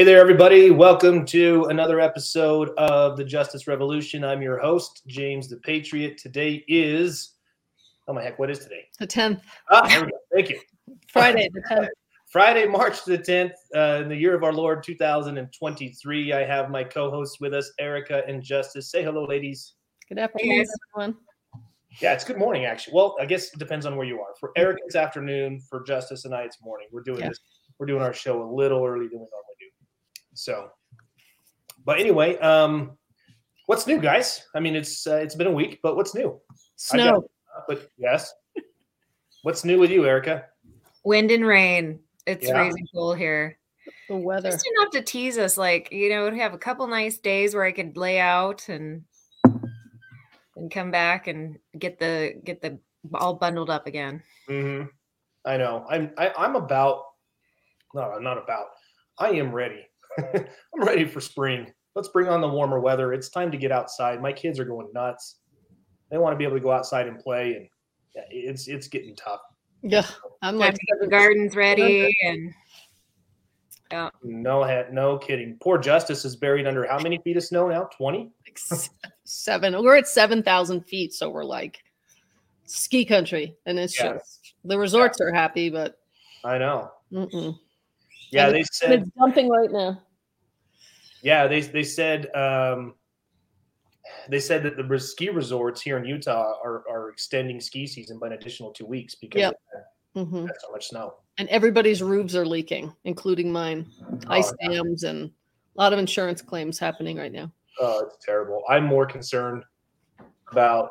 Hey there, everybody. Welcome to another episode of the Justice Revolution. I'm your host, James the Patriot. Today is, oh my heck, what is today? The 10th. Ah, there we go. Thank you. Friday, the 10th. Friday, March the 10th, uh, in the year of our Lord 2023. I have my co hosts with us, Erica and Justice. Say hello, ladies. Good afternoon, everyone. Yeah, it's good morning, actually. Well, I guess it depends on where you are. For Erica, it's afternoon. For Justice and I, it's morning. We're doing Yeah. this, we're doing our show a little early than we normally do. So, but anyway, um, what's new, guys? I mean, it's uh, it's been a week, but what's new? I got- Snow. Uh, but yes, what's new with you, Erica? Wind and rain. It's Yeah. freezing cold here. The weather. Just enough to tease us, like you know, have a couple nice days where I could lay out and and come back and get the get the all bundled up again. Mm-hmm. I know. I'm I, I'm about. No, I'm not about. I am ready. I'm ready for spring. Let's bring on the warmer weather. It's time to get outside. My kids are going nuts. They want to be able to go outside and play, and yeah, it's it's getting tough. Yeah, I'm like, to get the gardens ready and yeah, No, ha- no kidding. Poor Justice is buried under how many feet of snow now? Twenty. seven. We're at 7,000 feet. So we're like ski country. And it's Yeah. just, the resorts are happy, but I know. mm-mm. Yeah, And they And said. it's dumping right now. Yeah, they they said. Um, they said that the ski resorts here in Utah are, are extending ski season by an additional two weeks because Yep. of hmm that- so much snow. And everybody's roofs are leaking, including mine. Ice Oh, yeah. dams and a lot of insurance claims happening right now. Oh, it's terrible. I'm more concerned about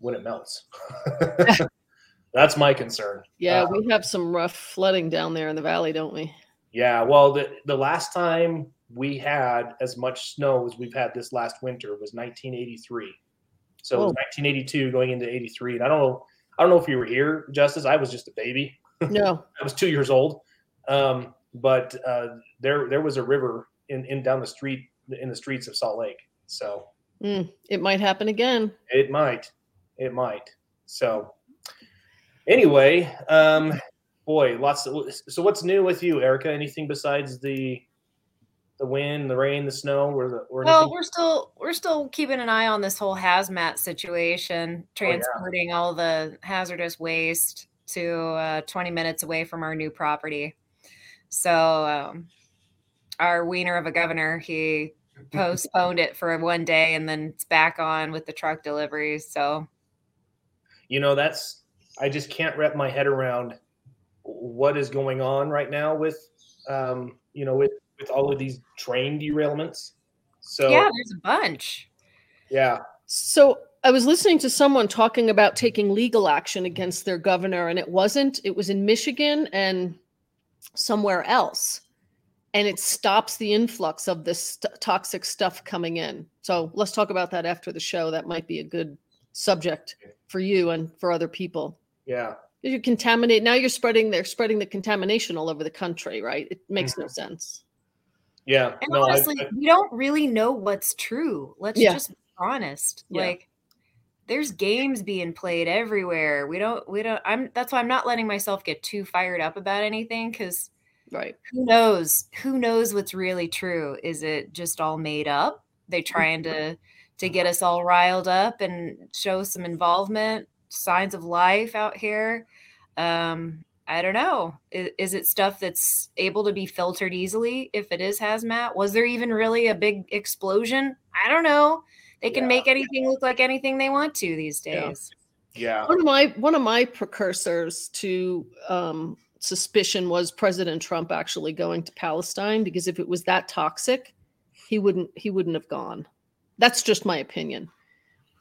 when it melts. That's my concern. Yeah, Uh, we have some rough flooding down there in the valley, don't we? Yeah, well, the the last time we had as much snow as we've had this last winter was 1983. So it was 1982 going into 83, and I don't know, I don't know if you were here, Justice. I was just a baby. No. I was two years old, um, but uh, there there was a river in, in down the street in the streets of Salt Lake. So Mm, it might happen again. It might. It might. So, anyway, um, boy, lots. Of, so, what's new with you, Erica? Anything besides the the wind, the rain, the snow, or the or well, anything? we're still we're still keeping an eye on this whole hazmat situation, Oh, yeah. transporting all the hazardous waste to uh, 20 minutes away from our new property. So um, our wiener of a governor, he postponed it for one day, and then it's back on with the truck deliveries. So you know, that's I just can't wrap my head around what is going on right now with, um, you know, with with all of these train derailments. So yeah, there's a bunch. yeah, So I was listening to someone talking about taking legal action against their governor, and it wasn't, it was in Michigan and somewhere else. And it stops the influx of this st- toxic stuff coming in. So let's talk about that after the show. That might be a good subject for you and for other people. yeah. You contaminate now. You're spreading. They're spreading the contamination all over the country, right? It makes no mm-hmm. sense. Yeah, And no, I- honestly, I- we don't really know what's true. Let's Yeah. just be honest. Yeah. Like there's games being played everywhere. We don't we don't I'm that's why I'm not letting myself get too fired up about anything cuz Right. who knows? Who knows what's really true? Is it just all made up? They trying to to get us all riled up and show some involvement, signs of life out here. Um I don't know. Is, is it stuff that's able to be filtered easily if it is hazmat? Was there even really a big explosion? I don't know. They can Yeah. make anything look like anything they want to these Yeah. days. yeah, One of my one of my precursors to um, suspicion was President Trump actually going to Palestine because if it was that toxic, he wouldn't he wouldn't have gone. That's just my opinion.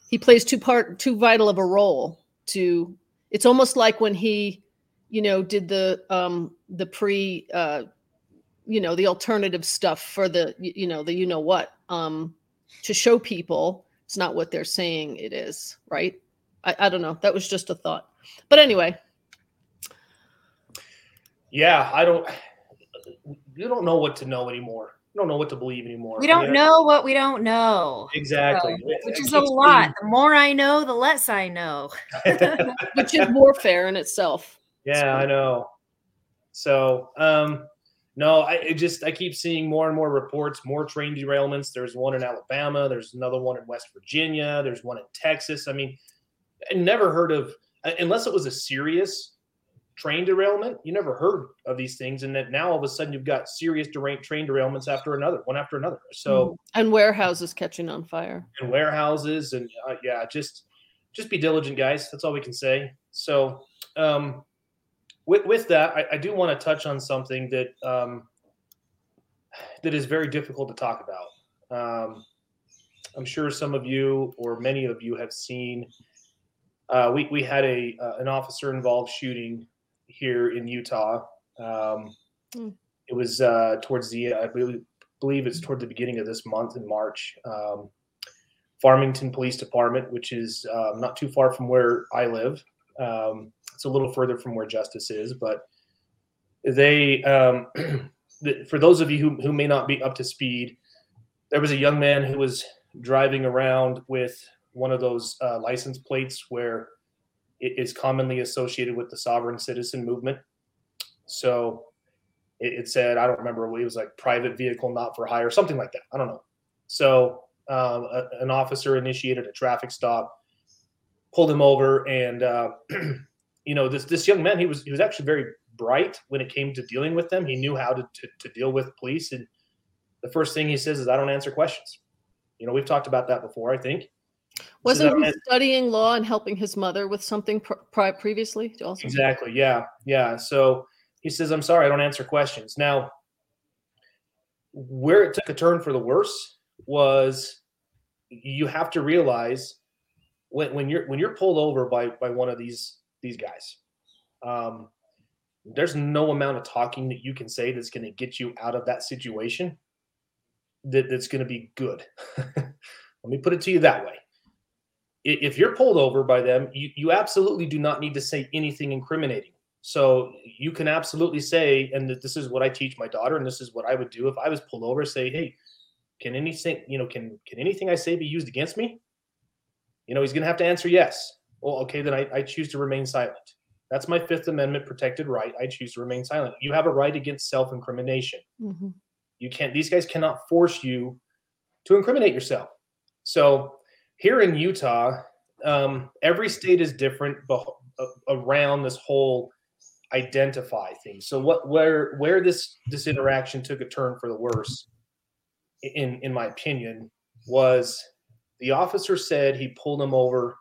He plays too part too vital of a role to. It's almost like when he, you know, did the um, the pre, uh, you know, the alternative stuff for the you know the you know what um, to show people it's not what they're saying it is, right? I, I don't know. That was just a thought. But anyway, yeah. I don't. You don't know what to know anymore. You don't know what to believe anymore. We don't Yeah, know what we don't know. exactly, So, which is a keeps lot. The more I know, the less I know. which is warfare in itself. yeah, I know. So, um, no, I it just I keep seeing more and more reports, more train derailments. There's one in Alabama. There's another one in West Virginia. There's one in Texas. I mean, I never heard of unless it was a serious train derailment. You never heard of these things, and that now all of a sudden you've got serious derail- train derailments after another, one after another. So Mhm. and warehouses catching on fire. and warehouses and uh, yeah, just just be diligent, guys. That's all we can say. So um, with with that, I, I do want to touch on something that um, that is very difficult to talk about. Um, I'm sure some of you or many of you have seen. Uh, we we had a uh, an officer involved shooting here in Utah. Um, Mm. It was uh, towards the I believe, believe it's toward the beginning of this month in March. Um, Farmington Police Department, which is um, not too far from where I live. Um, it's a little further from where Justice is, but they, um, for those of you who, who may not be up to speed, there was a young man who was driving around with one of those uh, license plates where is commonly associated with the sovereign citizen movement. So it, it said, I don't remember, it was like private vehicle not for hire, something like that. I don't know. So um, a, an officer initiated a traffic stop, pulled him over, and uh, you know this this young man he was he was actually very bright when it came to dealing with them. He knew how to to, to deal with police, and the first thing he says is, "I don't answer questions." You know, we've talked about that before. I think. He says, "I Wasn't don't he studying law and helping his mother with something pr- pri- previously? Also, Exactly. Yeah. Yeah. So he says, I'm sorry, I don't answer questions. Now, where it took a turn for the worse was you have to realize when, when you're when you're pulled over by by one of these these guys, um, there's no amount of talking that you can say that's going to get you out of that situation that, that's going to be good. Let me put it to you that way. If you're pulled over by them, you, you absolutely do not need to say anything incriminating. So you can absolutely say, and th- this is what I teach my daughter, and this is what I would do if I was pulled over. Say, hey, can anything, you know, can can anything I say be used against me? You know, he's going to have to answer yes. Well, okay, then I, I choose to remain silent. That's my Fifth Amendment protected right. I choose to remain silent. You have a right against self incrimination. Mhm. You can't, these guys cannot force you to incriminate yourself. So here in Utah, um, every state is different a- around this whole identify thing. So what, where, where this, this interaction took a turn for the worse, in, in my opinion, was the officer said he pulled him over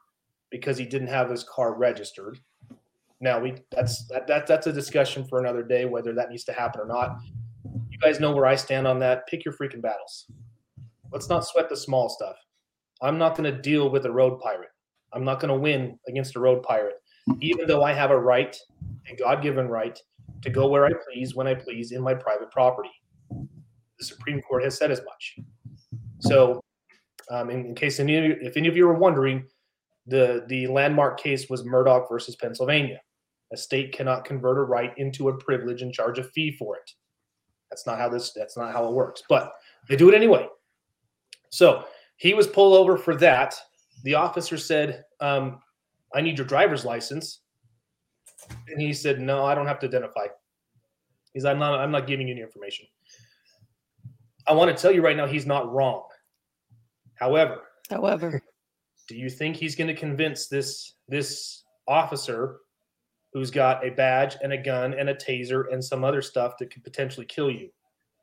because he didn't have his car registered. Now we that's that, that that's a discussion for another day whether that needs to happen or not. You guys know where I stand on that. Pick your freaking battles. Let's not sweat the small stuff. I'm not going to deal with a road pirate. I'm not going to win against a road pirate, even though I have a right, a God-given right, to go where I please when I please in my private property. The Supreme Court has said as much. So, um, in, in case any of you, if any of you are wondering, the the landmark case was Murdock versus Pennsylvania. A state cannot convert a right into a privilege and charge a fee for it. That's not how this. That's not how it works. But they do it anyway. So he was pulled over for that. The officer said, um, "I need your driver's license," and he said, "No, I don't have to identify." He's, "I'm not. I'm not giving you any information." I want to tell you right now, he's not wrong. However, However, do you think he's going to convince this this officer who's got a badge and a gun and a taser and some other stuff that could potentially kill you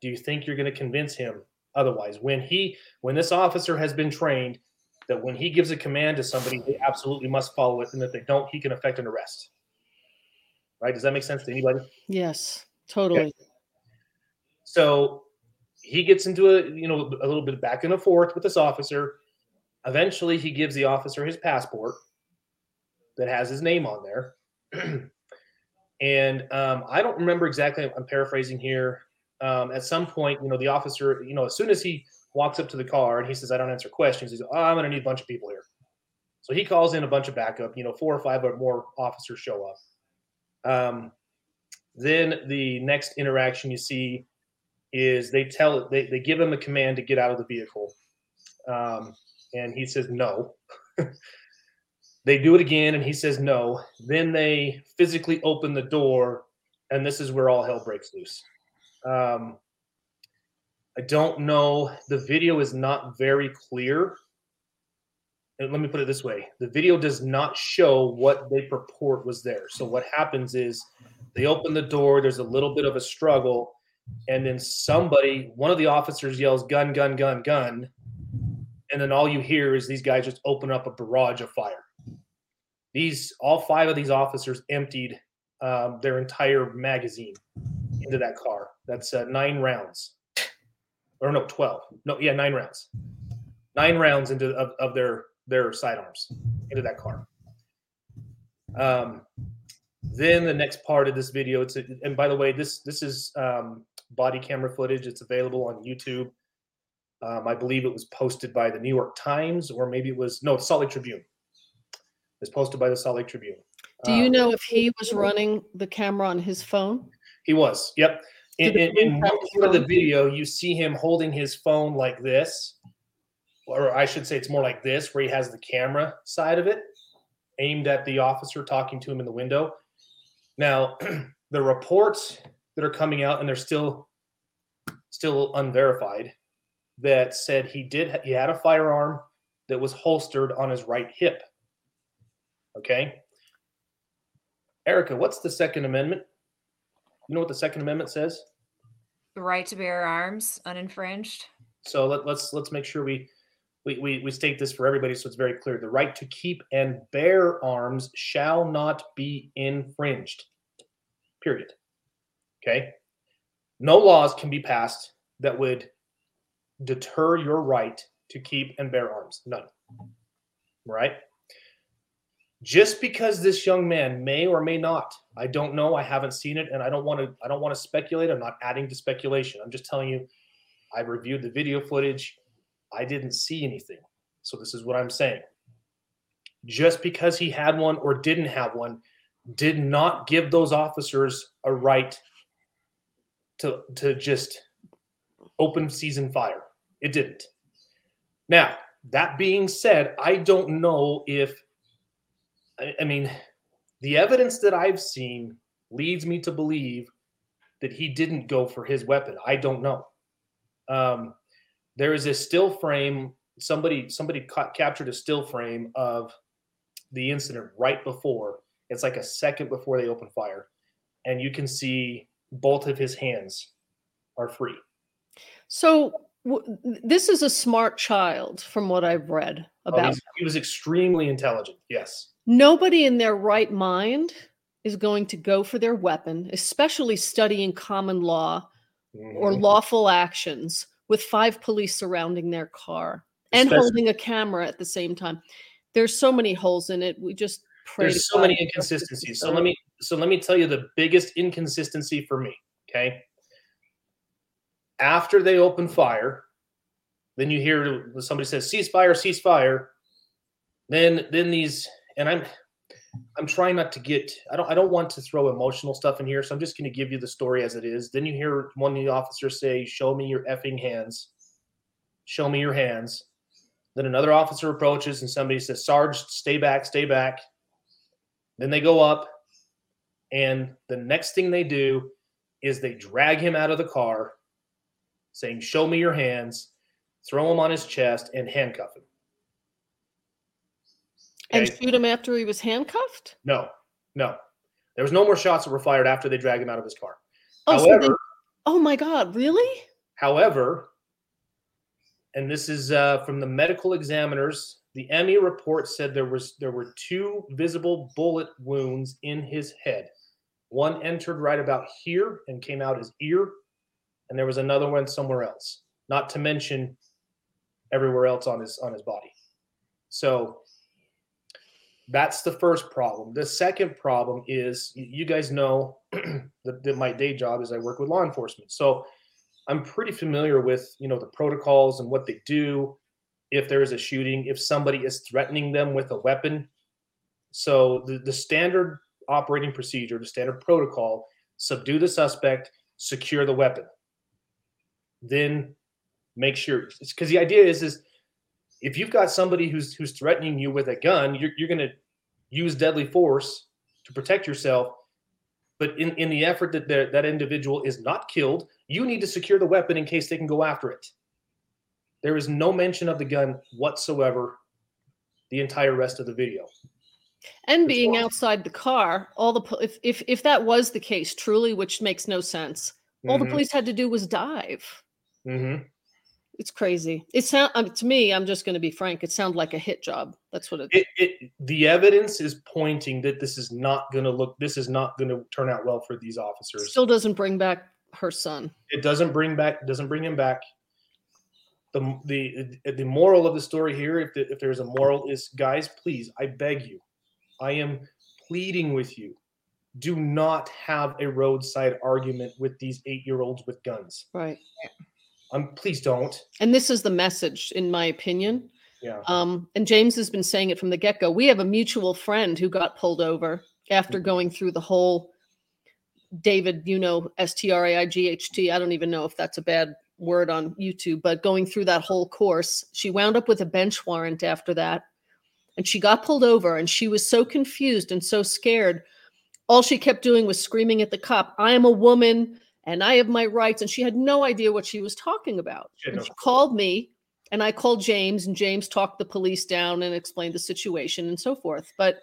do you think you're going to convince him otherwise when he when this officer has been trained that when he gives a command to somebody they absolutely must follow it and if they don't he can effect an arrest right does that make sense to anybody yes, totally. so he gets into a you know a little bit back and forth with this officer. Eventually, he gives the officer his passport that has his name on there. and um, I don't remember exactly. I'm paraphrasing here. Um, at some point, you know, the officer, you know, as soon as he walks up to the car and he says, "I don't answer questions," he's, "Oh, I'm going to need a bunch of people here." So he calls in a bunch of backup. You know, four or five or more officers show up. Um, then the next interaction you see is they tell they, they give him a command to get out of the vehicle um, and he says no they do it again and he says no then they physically open the door and this is where all hell breaks loose Um, I don't know. The video is not very clear. And let me put it this way the video does not show what they purport was there. So, what happens is they open the door, there's a little bit of a struggle, and then somebody, one of the officers yells, gun, gun, gun, gun. And then all you hear is these guys just open up a barrage of fire. These, all five of these officers emptied um, their entire magazine into that car. That's uh, nine rounds, or no, twelve. No, yeah, nine rounds. Nine rounds into of, of their their sidearms into that car. Um, then the next part of this video, it's a, and by the way, this this is um, body camera footage. It's available on YouTube. Um, I believe it was posted by the New York Times, or maybe it was no Salt Lake Tribune. It's posted by the Salt Lake Tribune. Do you Um, know if he was running the camera on his phone? He was. Yep. In, the in, in police one have his part of the video, you see him holding his phone like this, or I should say, it's more like this, where he has the camera side of it aimed at the officer talking to him in the window. Now, the reports that are coming out, and they're still still unverified, that said he did he had a firearm that was holstered on his right hip. Okay. Erica, what's the Second Amendment? You know what the Second Amendment says? The right to bear arms uninfringed. So let, let's let's make sure we, we we we state this for everybody so it's very clear. The right to keep and bear arms shall not be infringed. Period. Okay. No laws can be passed that would deter your right to keep and bear arms. None. Right? Just because this young man may or may not, I don't know, I haven't seen it, and I don't want to I don't want to speculate. I'm not adding to speculation. I'm just telling you I reviewed the video footage. I didn't see anything. So this is what I'm saying. Just because he had one or didn't have one did not give those officers a right to to just open season fire. It didn't. Now, that being said, I don't know if I, I mean the evidence that I've seen leads me to believe that he didn't go for his weapon. I don't know um, there is a still frame somebody somebody ca- captured a still frame of the incident right before it's like a second before they open fire and you can see both of his hands are free So w- this is a smart child, from what I've read Oh, about. he's- he was extremely intelligent yes Nobody in their right mind is going to go for their weapon, especially studying common law or Mhm. lawful actions with five police surrounding their car and Especially- holding a camera at the same time. There's so many holes in it. We just pray. there's so many that justice is inconsistencies so let me so let me tell you the biggest inconsistency for me okay after they open fire then you hear somebody says ceasefire ceasefire then then these and i'm i'm trying not to get i don't i don't want to throw emotional stuff in here so i'm just going to give you the story as it is. Then you hear one of the officers say show me your effing hands. Show me your hands. Then another officer approaches and somebody says sarge stay back stay back. Then they go up, and the next thing they do is they drag him out of the car, saying, Show me your hands, throw him on his chest, and handcuff him. And shoot him after he was handcuffed. No, no. There was no more shots that were fired after they dragged him out of his car. Oh, so they- oh my God! Really? however, and this is uh, from the medical examiners, the ME report said there was there were two visible bullet wounds in his head. One entered right about here and came out his ear, and there was another one somewhere else. Not to mention everywhere else on his on his body. So that's the first problem. The second problem is you guys know that, that my day job is I work with law enforcement. So I'm pretty familiar with you know the protocols and what they do if there is a shooting, if somebody is threatening them with a weapon. So the, the standard operating procedure, the standard protocol, subdue the suspect, secure the weapon. Then make sure because the idea is is if you've got somebody who's who's threatening you with a gun, you're, you're going to use deadly force to protect yourself. But in, in the effort that the, that individual is not killed You need to secure the weapon in case they can go after it. There is no mention of the gun whatsoever the entire rest of the video. And being outside the car, all the if if if that was the case truly, which makes no sense, all the Mhm, police had to do was dive. mhm. It's crazy. It sound um, to me. I'm just going to be frank. It sounds like a hit job. That's what it. It, it, the evidence is pointing that this is not going to look. This is not going to turn out well for these officers. still doesn't bring back her son. it doesn't bring back doesn't bring him back the the the moral of the story here if, the, if there's a moral is guys please i beg you i am pleading with you do not have a roadside argument with these eight year olds with guns Right. Um please don't And this is the message, in my opinion. yeah Um, and James has been saying it from the get go. We have a mutual friend who got pulled over after Mhm. going through the whole David, you know, S T R A I G H T. I don't even know if that's a bad word on YouTube, but going through that whole course, she wound up with a bench warrant after that. And she got pulled over and she was so confused and so scared. All she kept doing was screaming at the cop, I am a woman and I have my rights. And she had no idea what she was talking about. She she called me and I called James, and James talked the police down and explained the situation and so forth. But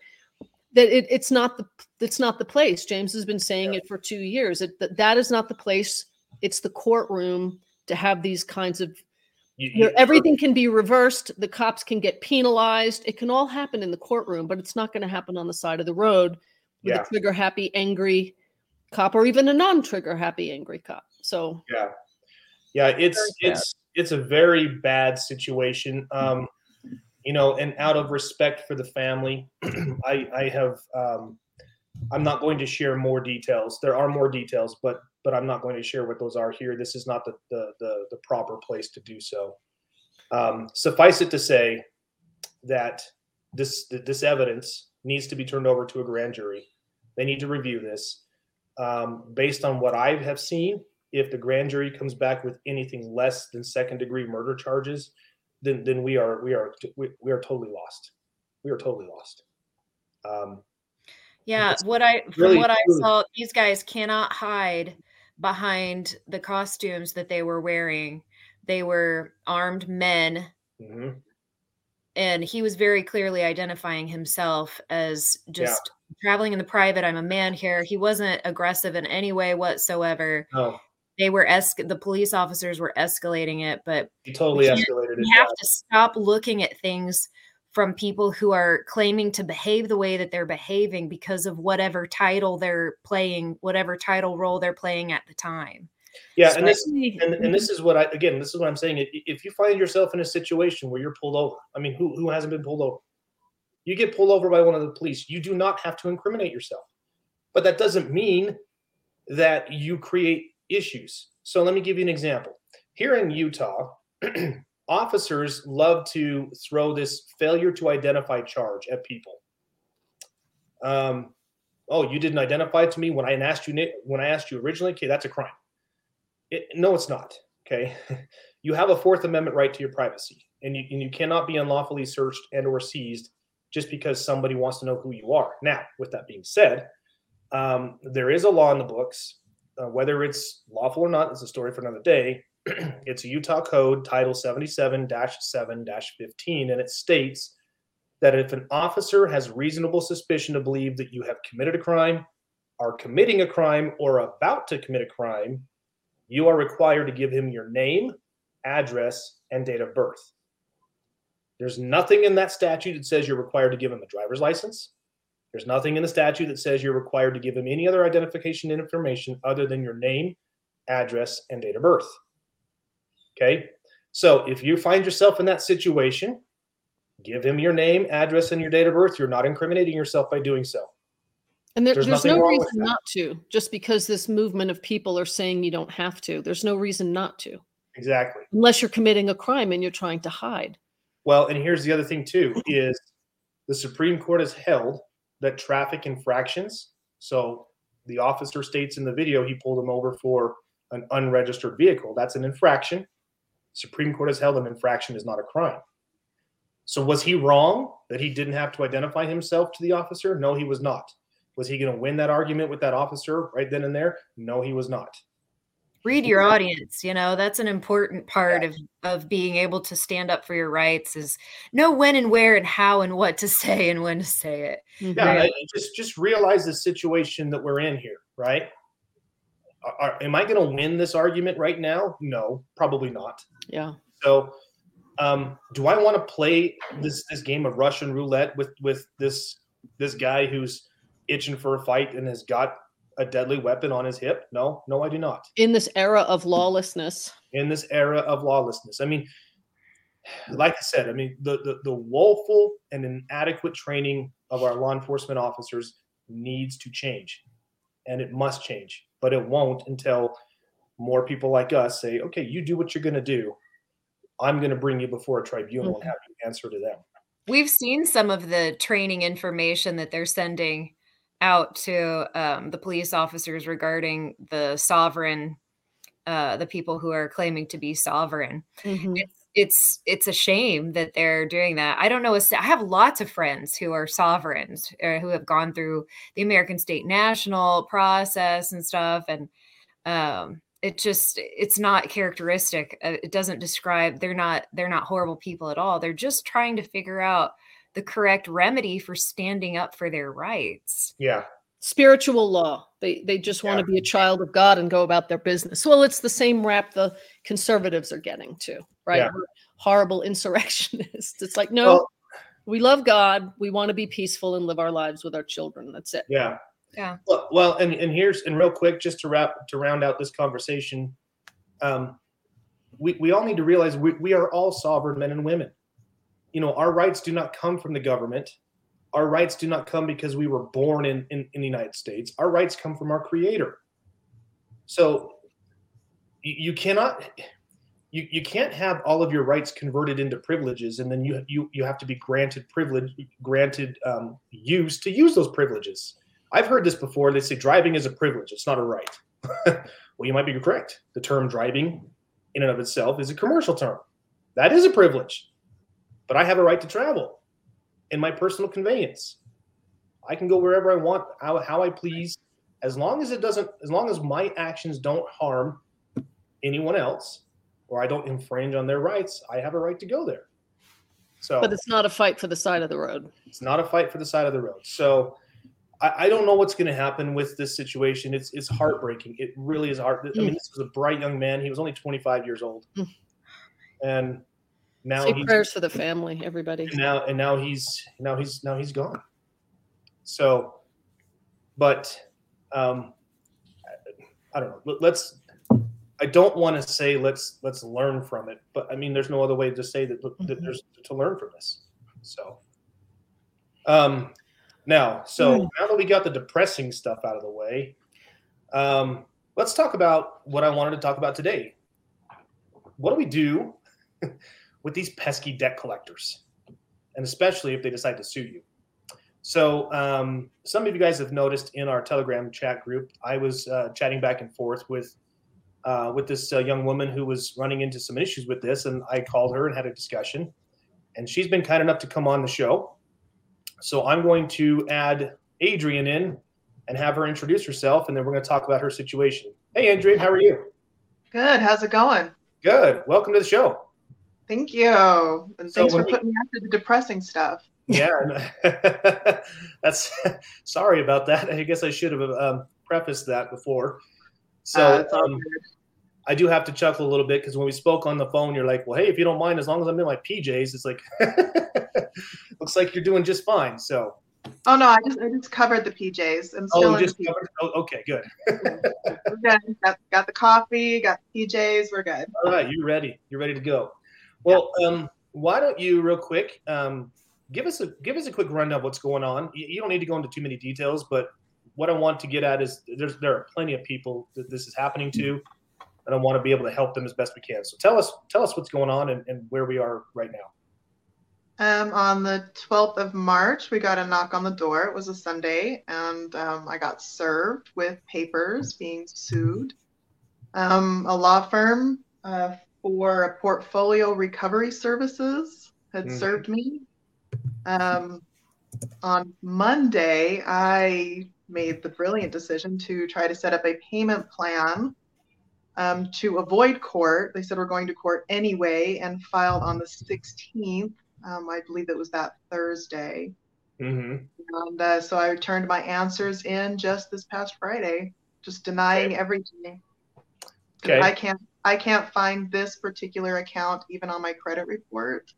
that it, it's not the it's not the place. James has been saying Yeah. it for two years. It, that that is not the place. It's the courtroom to have these kinds of You- you- everything can be reversed. The cops can get penalized. It can all happen in the courtroom, but it's not going to happen on the side of the road with Yeah. a trigger happy, angry cop, or even a non-trigger happy, angry cop. So yeah. Yeah it's it's it's a very bad situation. Um you know and out of respect for the family i i have um i'm not going to share more details. There are more details but but i'm not going to share what those are here. This is not the the the, the proper place to do so. Um suffice it to say that this this evidence needs to be turned over to a grand jury. They need to review this um, based on what i have seen if the grand jury comes back with anything less than second degree murder charges, then then we are we are we, we are totally lost. We are totally lost. Um, Yeah, what I from really what I true. saw, these guys cannot hide behind the costumes that they were wearing. They were armed men, mhm. And he was very clearly identifying himself as Yeah. just traveling in the private. I'm a man here. He wasn't aggressive in any way whatsoever. No, They were esc- the police officers were escalating it, but he totally escalated it. we have to stop looking at things from people who are claiming to behave the way that they're behaving because of whatever title they're playing, whatever title role they're playing at the time. Yeah, and this and, and this is what I again this is what I'm saying. If you find yourself in a situation where you're pulled over, I mean, who who hasn't been pulled over? You get pulled over by one of the police. You do not have to incriminate yourself, but that doesn't mean that you create issues. So let me give you an example. Here in Utah, officers love to throw this failure to identify charge at people. Um, oh, you didn't identify to me when I asked you when I asked you originally. Okay, that's a crime. It, no, it's not. Okay, you have a Fourth Amendment right to your privacy, and you and you cannot be unlawfully searched and or seized just because somebody wants to know who you are. Now, with that being said, um, there is a law in the books, uh, whether it's lawful or not. It's a story for another day. it's a Utah Code, Title 77-7-15, and it states that if an officer has reasonable suspicion to believe that you have committed a crime, are committing a crime, or about to commit a crime, you are required to give him your name, address, and date of birth. There's nothing in that statute that says you're required to give him a driver's license. There's nothing in the statute that says you're required to give him any other identification information other than your name, address, and date of birth. Okay. So if you find yourself in that situation, give him your name, address, and your date of birth. You're not incriminating yourself by doing so. And there, There's there's, no reason not to, just because this movement of people are saying you don't have to. There's no reason not to, Exactly. unless you're committing a crime and you're trying to hide. Well, and here's the other thing too is the Supreme Court has held that traffic infractions. So the officer states in the video he pulled him over for an unregistered vehicle. That's an infraction. Supreme Court has held an infraction is not a crime. So was he wrong that he didn't have to identify himself to the officer? No, he was not. Was he going to win that argument with that officer right then and there? No, he was not. read your audience you know that's an important part yeah. of of being able to stand up for your rights is know when and where and how and what to say and when to say it. Yeah just just realize the situation that we're in here right? Are, am i going to win this argument right now? No probably not. Yeah. So um do i want to play this this game of russian roulette with with this this guy who's itching for a fight and has got a deadly weapon on his hip? No, no, I do not. In this era of lawlessness. In this era of lawlessness. I mean, like I said, I mean, the, the, the woeful and inadequate training of our law enforcement officers needs to change. And it must change. But it won't until more people like us say, okay, you do what you're going to do. I'm going to bring you before a tribunal mm-hmm. and have you answer to them. We've seen some of the training information that they're sending out to um, the police officers regarding the sovereign, uh, the people who are claiming to be sovereign. Mm-hmm. It's, it's it's a shame that they're doing that. I don't know. I have lots of friends who are sovereigns uh, who have gone through the American State National process and stuff, and um, it just it's not characteristic. Uh, it doesn't describe. They're not they're not horrible people at all. They're just trying to figure out the correct remedy for standing up for their rights. Yeah. Spiritual law. They they just yeah. want to be a child of God and go about their business. Well, it's the same rap the conservatives are getting to, right? Yeah. Horrible insurrectionists. It's like, no, well, we love God. We want to be peaceful and live our lives with our children. That's it. Yeah. Yeah. Well, well and, and here's and real quick, just to wrap to round out this conversation, um, we, we all need to realize we, we are all sovereign men and women you know, our rights do not come from the government. Our rights do not come because we were born in, in, in the United States. Our rights come from our creator. So you, cannot you, you can't have all of your rights converted into privileges and then you you, you have to be granted privilege granted um, use to use those privileges. I've heard this before. They say driving is a privilege. It's not a right. Well you might be correct. The term driving in and of itself is a commercial term. That is a privilege but I have a right to travel in my personal conveyance. I can go wherever I want, how, how I please, as long as it doesn't, as long as my actions don't harm anyone else or I don't infringe on their rights, I have a right to go there. So, but it's not a fight for the side of the road. It's not a fight for the side of the road. So, I, I don't know what's going to happen with this situation. It's it's heartbreaking. It really is heart. I mean, mm. this was a bright young man. He was only 25 years old, mm. and now Say prayers for the family, everybody. And now and now he's now he's now he's gone. So, but um, I don't know. Let's. I don't want to say let's let's learn from it, but I mean, there's no other way to say that, that mm-hmm. there's to learn from this. So, um, now, so mm. now that we got the depressing stuff out of the way, um, let's talk about what I wanted to talk about today. What do we do with these pesky debt collectors, and especially if they decide to sue you. So, um, some of you guys have noticed in our Telegram chat group, I was uh, chatting back and forth with uh, with this uh, young woman who was running into some issues with this, and I called her and had a discussion. And she's been kind enough to come on the show. So I'm going to add Adrian in and have her introduce herself, and then we're going to talk about her situation. Hey, Adrian, how are you? Good. How's it going? Good. Welcome to the show. Thank you. And so thanks for putting me after the depressing stuff. Yeah, that's sorry about that. I guess I should have um, prefaced that before. So uh, um, I do have to chuckle a little bit because when we spoke on the phone, you're like, "Well, hey, if you don't mind, as long as I'm in my PJs, it's like looks like you're doing just fine." So. Oh no, I just I just covered the PJs. I'm oh, still oh, just covered. Oh, okay, good. we're good. Got, got the coffee, got the PJs. We're good. All right, you ready? You're ready to go. Well, um, why don't you real quick um, give us a give us a quick rundown of what's going on. You, you, don't need to go into too many details, but what I want to get at is there's there are plenty of people that this is happening to, and I want to be able to help them as best we can. So tell us tell us what's going on and, and where we are right now. Um, on the 12th of March, we got a knock on the door. It was a Sunday, and um, I got served with papers being sued. Um, a law firm uh, for a portfolio recovery services had mm-hmm. served me. Um, on Monday, I made the brilliant decision to try to set up a payment plan um, to avoid court. They said we're going to court anyway and filed on the 16th. Um, I believe it was that Thursday. Mm-hmm. And uh, so I turned my answers in just this past Friday, just denying Okay. everything. Okay. I can't I can't find this particular account even on my credit report.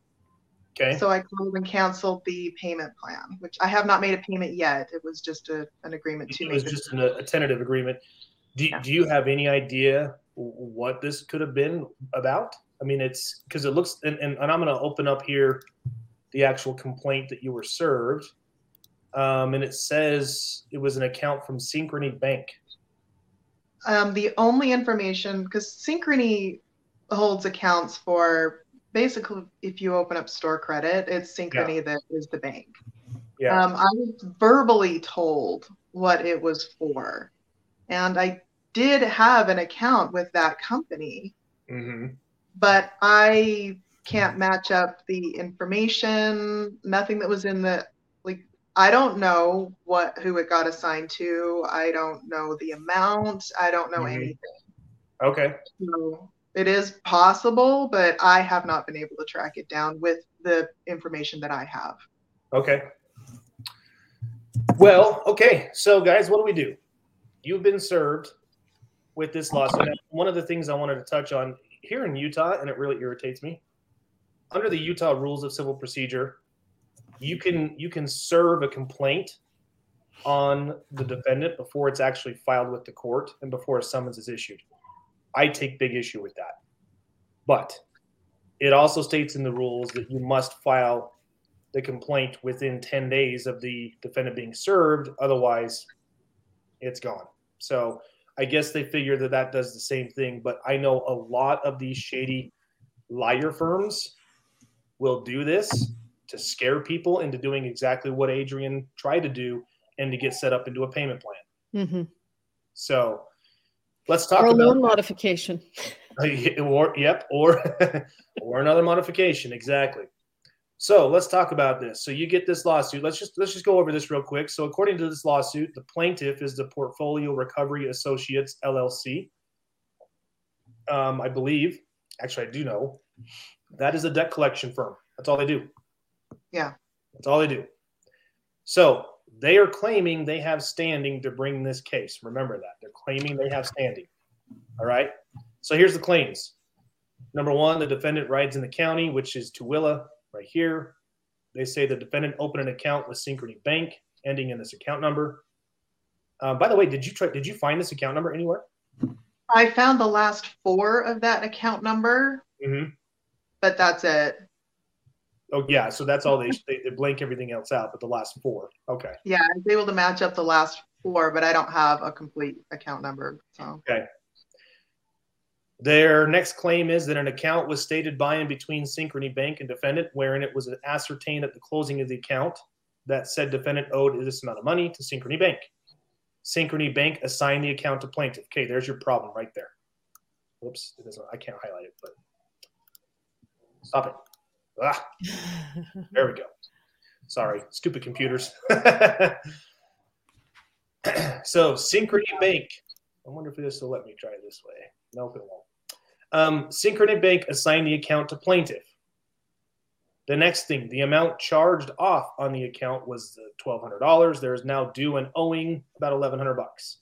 Okay. So I called and canceled the payment plan, which I have not made a payment yet. It was just a, an agreement to it was just an, a tentative agreement. Do, Yeah. do you have any idea what this could have been about? I mean, it's because it looks, and, and, and I'm going to open up here the actual complaint that you were served. Um, and it says it was an account from Synchrony Bank. Um, the only information, because Synchrony holds accounts for basically if you open up store credit, it's Synchrony that is the bank. Yeah. Um, I was verbally told what it was for. And I did have an account with that company, hmm but I can't match up the information, nothing that was in the I don't know what who it got assigned to. I don't know the amount. I don't know Mhm. anything. Okay. So it is possible, but I have not been able to track it down with the information that I have. Okay. Well, okay. So, guys, what do we do? You've been served with this lawsuit. One of the things I wanted to touch on here in Utah, and it really irritates me, under the Utah Rules of Civil Procedure, you can you can serve a complaint on the defendant before it's actually filed with the court and before a summons is issued. I take big issue with that. But it also states in the rules that you must file the complaint within 10 days of the defendant being served. Otherwise, it's gone. So I guess they figure that that does the same thing. But I know a lot of these shady liar firms will do this to scare people into doing exactly what Adrian tried to do and to get set up into a payment plan. hmm So let's talk Or a about loan modification. or yep, or or another modification. Exactly. So let's talk about this. So you get this lawsuit. Let's just let's just go over this real quick. So according to this lawsuit, the plaintiff is the Portfolio Recovery Associates LLC. Um, I believe, actually, I do know that is a debt collection firm. That's all they do. Yeah. That's all they do. So they are claiming they have standing to bring this case. Remember that. They're claiming they have standing. All right. So here's the claims. Number one, the defendant rides in the county, which is Tooele, right here. They say the defendant opened an account with Synchrony Bank, ending in this account number. Uh, by the way, did you try? Did you find this account number anywhere? I found the last four of that account number, Mm-hmm. but that's it. Oh yeah, so that's all they, they they blank everything else out, but the last four. Okay. Yeah, I was able to match up the last four, but I don't have a complete account number. So Okay. Their next claim is that an account was stated by and between Synchrony Bank and defendant, wherein it was ascertained at the closing of the account that said defendant owed this amount of money to Synchrony Bank. Synchrony Bank assigned the account to plaintiff. Okay, there's your problem right there. Whoops, it doesn't. I can't highlight it, but stop it. Ah, there we go. Sorry, stupid computers. so Synchrony Bank. I wonder if this will let me try this way. Nope, it won't. Um, Synchrony Bank assigned the account to plaintiff. The next thing, the amount charged off on the account was twelve hundred dollars. There is now due and owing about eleven hundred bucks.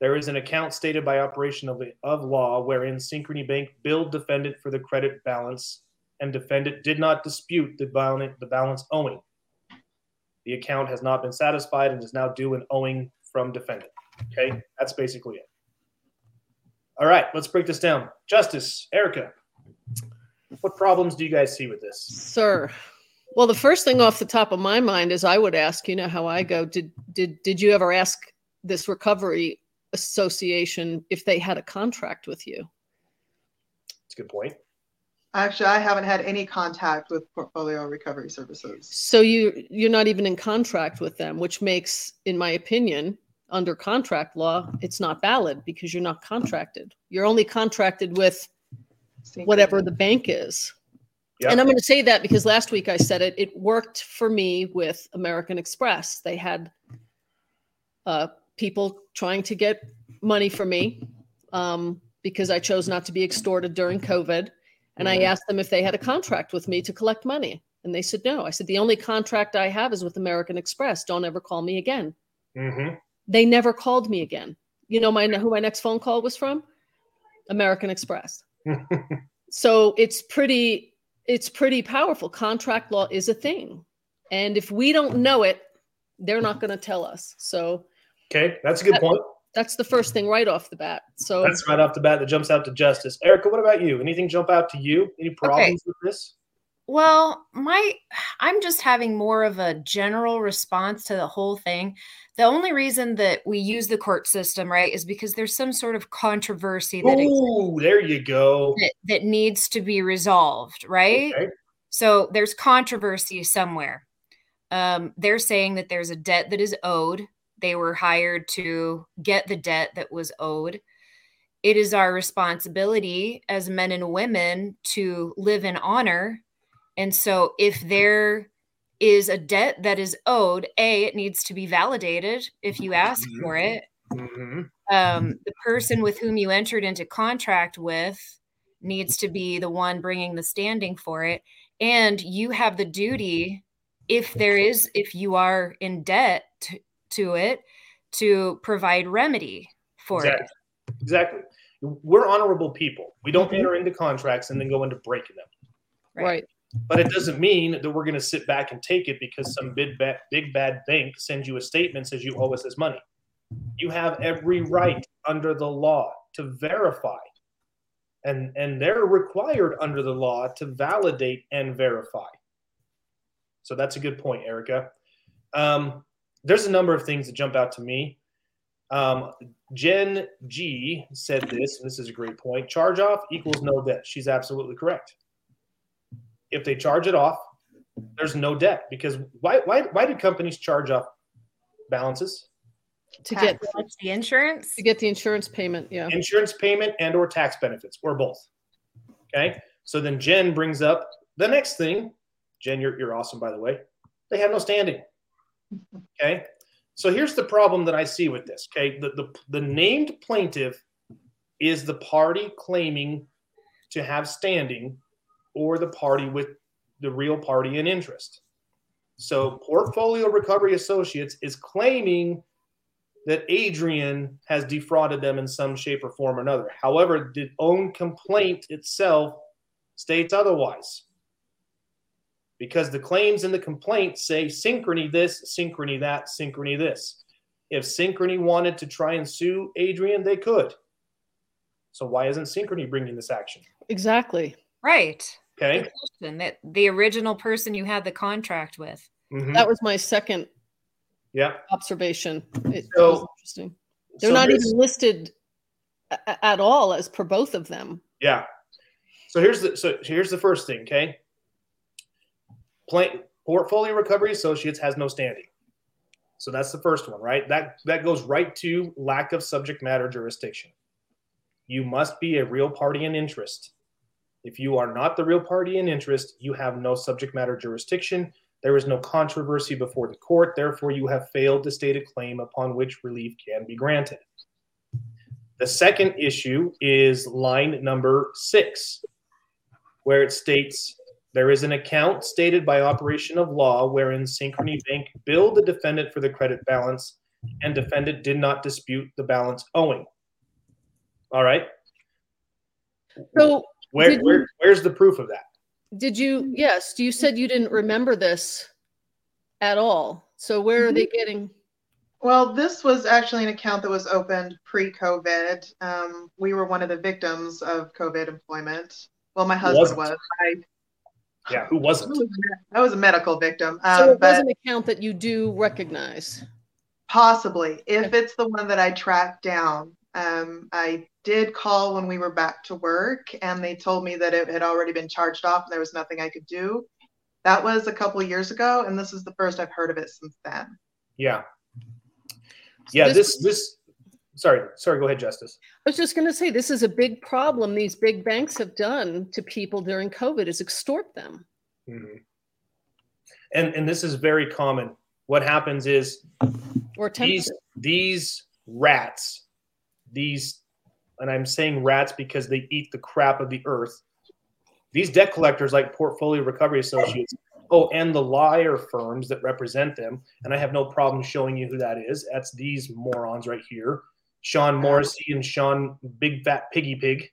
There is an account stated by operation of, of law wherein Synchrony Bank billed defendant for the credit balance, and defendant did not dispute the balance, the balance owing. The account has not been satisfied and is now due and owing from defendant. Okay, that's basically it. All right, let's break this down. Justice, Erica, what problems do you guys see with this? Sir. Well, the first thing off the top of my mind is I would ask, you know how I go, did did did you ever ask this recovery association if they had a contract with you? That's a good point. Actually, I haven't had any contact with Portfolio Recovery Services. So you you're not even in contract with them, which makes, in my opinion, under contract law, it's not valid because you're not contracted. You're only contracted with whatever the bank is. Yeah. And I'm going to say that because last week I said it. It worked for me with American Express. They had uh, people trying to get money for me. Um, because I chose not to be extorted during COVID. And I Mhm. asked them if they had a contract with me to collect money. And they said no. I said, the only contract I have is with American Express. Don't ever call me again. hmm They never called me again. You know my who my next phone call was from? American Express. So it's pretty it's pretty powerful. Contract law is a thing. And if we don't know it, they're not going to tell us. So okay, that's a good That- point. That's the first thing right off the bat. So That's right off the bat that jumps out to justice. Erica, what about you? Anything jump out to you? Any problems with this? Well, my I'm just having more of a general response to the whole thing. The only reason that we use the court system, right, is because there's some sort of controversy that exists Ooh, there you go. that, that needs to be resolved, right? Okay. So there's controversy somewhere. Um, they're saying that there's a debt that is owed. They were hired to get the debt that was owed. It is our responsibility as men and women to live in honor. And so if there is a debt that is owed, A, it needs to be validated if you ask Mhm. for it hmm um, the person with whom you entered into contract with needs to be the one bringing the standing for it and you have the duty if there is if you are in debt to, to it to provide remedy for Exactly. Exactly. We're honorable people. We don't Mhm. enter into contracts and then go into breaking them. it right. But it doesn't mean that we're going to sit back and take it because some big bad, big bad bank sends you a statement says you owe us this money. You have every right under the law to verify, and and they're required under the law to validate and verify. So that's a good point, Erica. Um, there's a number of things that jump out to me. Um, Jen G said this, and this is a great point. Charge off equals no debt. She's absolutely correct if they charge it off, there's no debt because why why why do companies charge off balances? To get the insurance to get the insurance payment. Yeah. Insurance payment and or tax benefits or both. Okay? So then Jen brings up the next thing. Jen, you're you're awesome by the way. They have no standing. Okay? So here's the problem that I see with this. Okay? The the, the named plaintiff is the party claiming to have standing or the party with the real party in interest. So Portfolio Recovery Associates is claiming that Adrian has defrauded them in some shape or form or another. However, the own complaint itself states otherwise. Because the claims in the complaint say synchrony this, synchrony that, synchrony this. If synchrony wanted to try and sue Adrian, they could. So why isn't synchrony bringing this action? Exactly. right Okay. Good question. that the original person you had the contract with Mhm. That was my second Yeah. observation. It So- was interesting. They're So not even listed a- a- at all as per both of them. Yeah. So here's the so here's the first thing, okay? Portfolio Recovery Associates has no standing. So that's the first one, right? That that goes right to lack of subject matter jurisdiction. You must be a real party in interest. If you are not the real party in interest, you have no subject matter jurisdiction. There is no controversy before the court. Therefore, you have failed to state a claim upon which relief can be granted. The second issue is line number six, where it states there is an account stated by operation of law wherein Synchrony Bank billed the defendant for the credit balance and defendant did not dispute the balance owing. All right. So Where, Did you- where where's the proof of that? did you yes, you said you didn't remember this at all. So where are they getting Well, this was actually an account that was opened pre-COVID. Um, we were one of the victims of COVID employment. Well, my husband Wasn't. was. I, Yeah, who wasn't? was I was a medical victim. so Um, it was an account that you do recognize. possibly, if it's the one that I tracked down, um, I did call when we were back to work, and they told me that it had already been charged off, and there was nothing I could do. That was a couple of years ago, and this is the first I've heard of it since then. Yeah. So Yeah, this- this this sorry, sorry, go ahead, Justice. I was just going to say this is a big problem these big banks have done to people during COVID is extort them. Mhm. And and this is very common. What happens is Or these these rats, these and I'm saying rats because they eat the crap of the earth. These debt collectors, like Portfolio Recovery Associates, oh, and the liar firms that represent them, and I have no problem showing you who that is. That's these morons right here Sean Morrissey and Sean Big Fat Piggy Pig.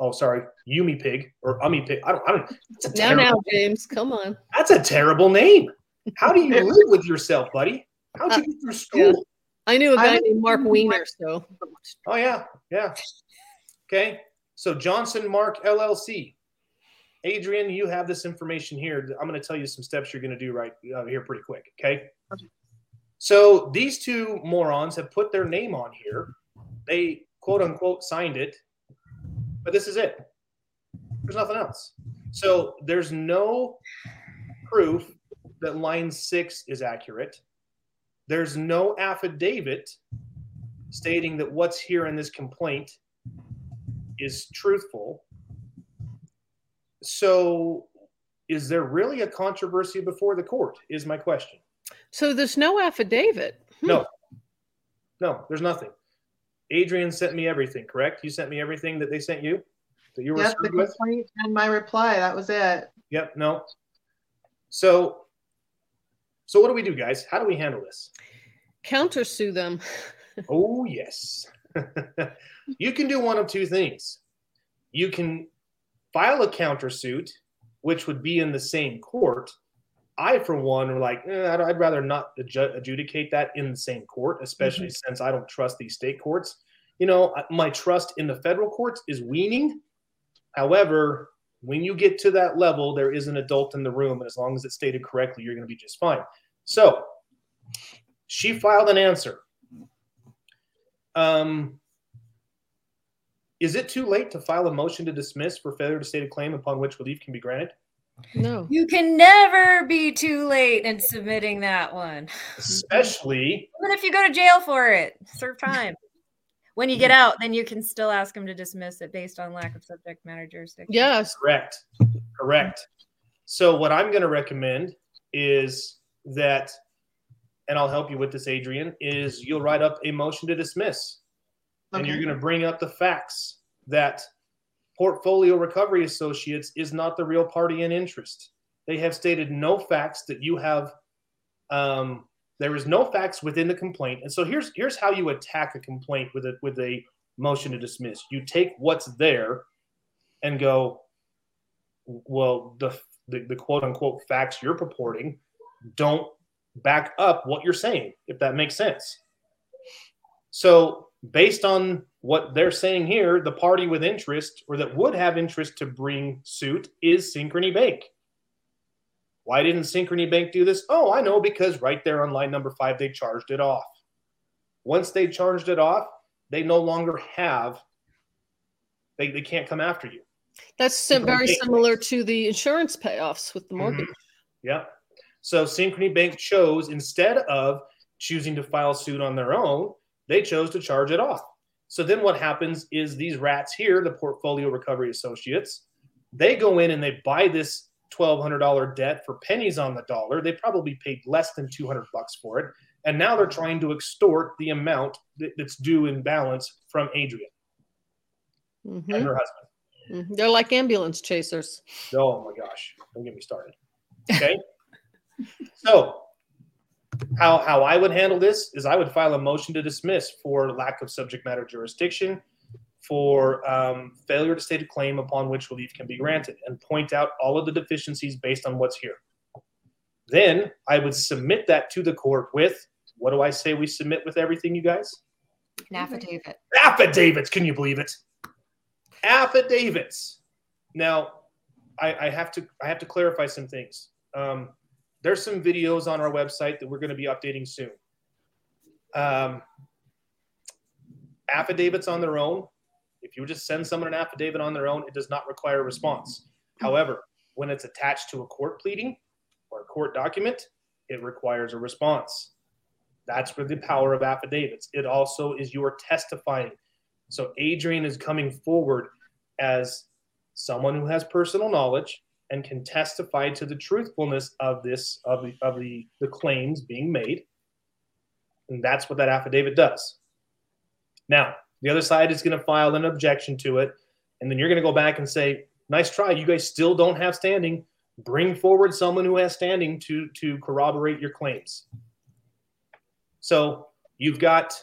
Oh, sorry, Yumi Pig or Ummy Pig. I don't. I don't. It's a Now, terrible, now, James, come on. That's a terrible name. How do you live with yourself, buddy? How'd you get through school? I knew a guy I'm- named Mark Weiner, so Oh yeah, yeah. Okay. So Johnson Mark LLC. Adrian, you have this information here. I'm going to tell you some steps you're going to do right uh, here pretty quick. Okay. Okay. So these two morons have put their name on here. They quote unquote signed it, but this is it. There's nothing else. So there's no proof that line six is accurate. There's no affidavit stating that what's here in this complaint is truthful. So, is there really a controversy before the court? Is my question. so there's no affidavit. Hmm. No, no, there's nothing. Adrian sent me everything, correct? You sent me everything that they sent you that you were Yep, the served with? complaint and my reply. That was it. Yep, no. So, so what do we do, guys? How do we handle this? Countersue them. Oh, yes. you can do one of two things. You can file a countersuit, which would be in the same court. I, for one, are like, eh, I'd, I'd rather not adju- adjudicate that in the same court, especially since I don't trust these state courts. You know, my trust in the federal courts is weaning. However, when you get to that level, there is an adult in the room, and as long as it's stated correctly, you're going to be just fine. So, she filed an answer. Um, is it too late to file a motion to dismiss for failure to state a claim upon which relief can be granted? No. You can never be too late in submitting that one. Especially, Even if you go to jail for it, serve time. When you get out, then you can still ask them to dismiss it based on lack of subject matter jurisdiction. Yes. correct, correct. So, what I'm going to recommend is that, and I'll help you with this, Adrian, is you'll write up a motion to dismiss. and you're going to bring up the facts that Portfolio Recovery Associates is not the real party in interest. They have stated no facts that you have. Um, there is no facts within the complaint, and so here's here's how you attack a complaint with a with a motion to dismiss. You take what's there, and go, well, the the, the quote unquote facts you're purporting don't back up what you're saying, if that makes sense. So, based on what they're saying here, the party with interest or that would have interest to bring suit is Synchrony Bank. Why didn't Synchrony Bank do this? Oh, I know because right there on line number five, they charged it off. Once they charged it off, they no longer have, they, they can't come after you. That's very similar to the insurance payoffs with the Mhm. mortgage. Yeah. So Synchrony Bank chose instead of choosing to file suit on their own, they chose to charge it off. So then what happens is these rats here, the Portfolio Recovery Associates, they go in and they buy this $1200 debt for pennies on the dollar. They probably paid less than 200 bucks for it, and now they're trying to extort the amount that's due in balance from Adrian Mhm. and her husband. Mhm. They're like ambulance chasers. Oh my gosh, don't get me started. Okay. so how how I would handle this is I would file a motion to dismiss for lack of subject matter jurisdiction, for um, failure to state a claim upon which relief can be granted, and point out all of the deficiencies based on what's here. Then I would submit that to the court with what do I say we submit with everything, you guys? An affidavit. affidavits. Can you believe it? Affidavits. Now, I, I have to I have to clarify some things. Um, there's some videos on our website that we're going to be updating soon. Um, affidavits on their own. If you just send someone an affidavit on their own, it does not require a response. However, when it's attached to a court pleading or a court document, it requires a response. That's where the power of affidavits. It also is your testifying. So Adrian is coming forward as someone who has personal knowledge and can testify to the truthfulness of this of the of the, the claims being made. And that's what that affidavit does. Now, The other side is going to file an objection to it. And then you're going to go back and say, nice try. You guys still don't have standing. Bring forward someone who has standing to, to corroborate your claims. So you've got,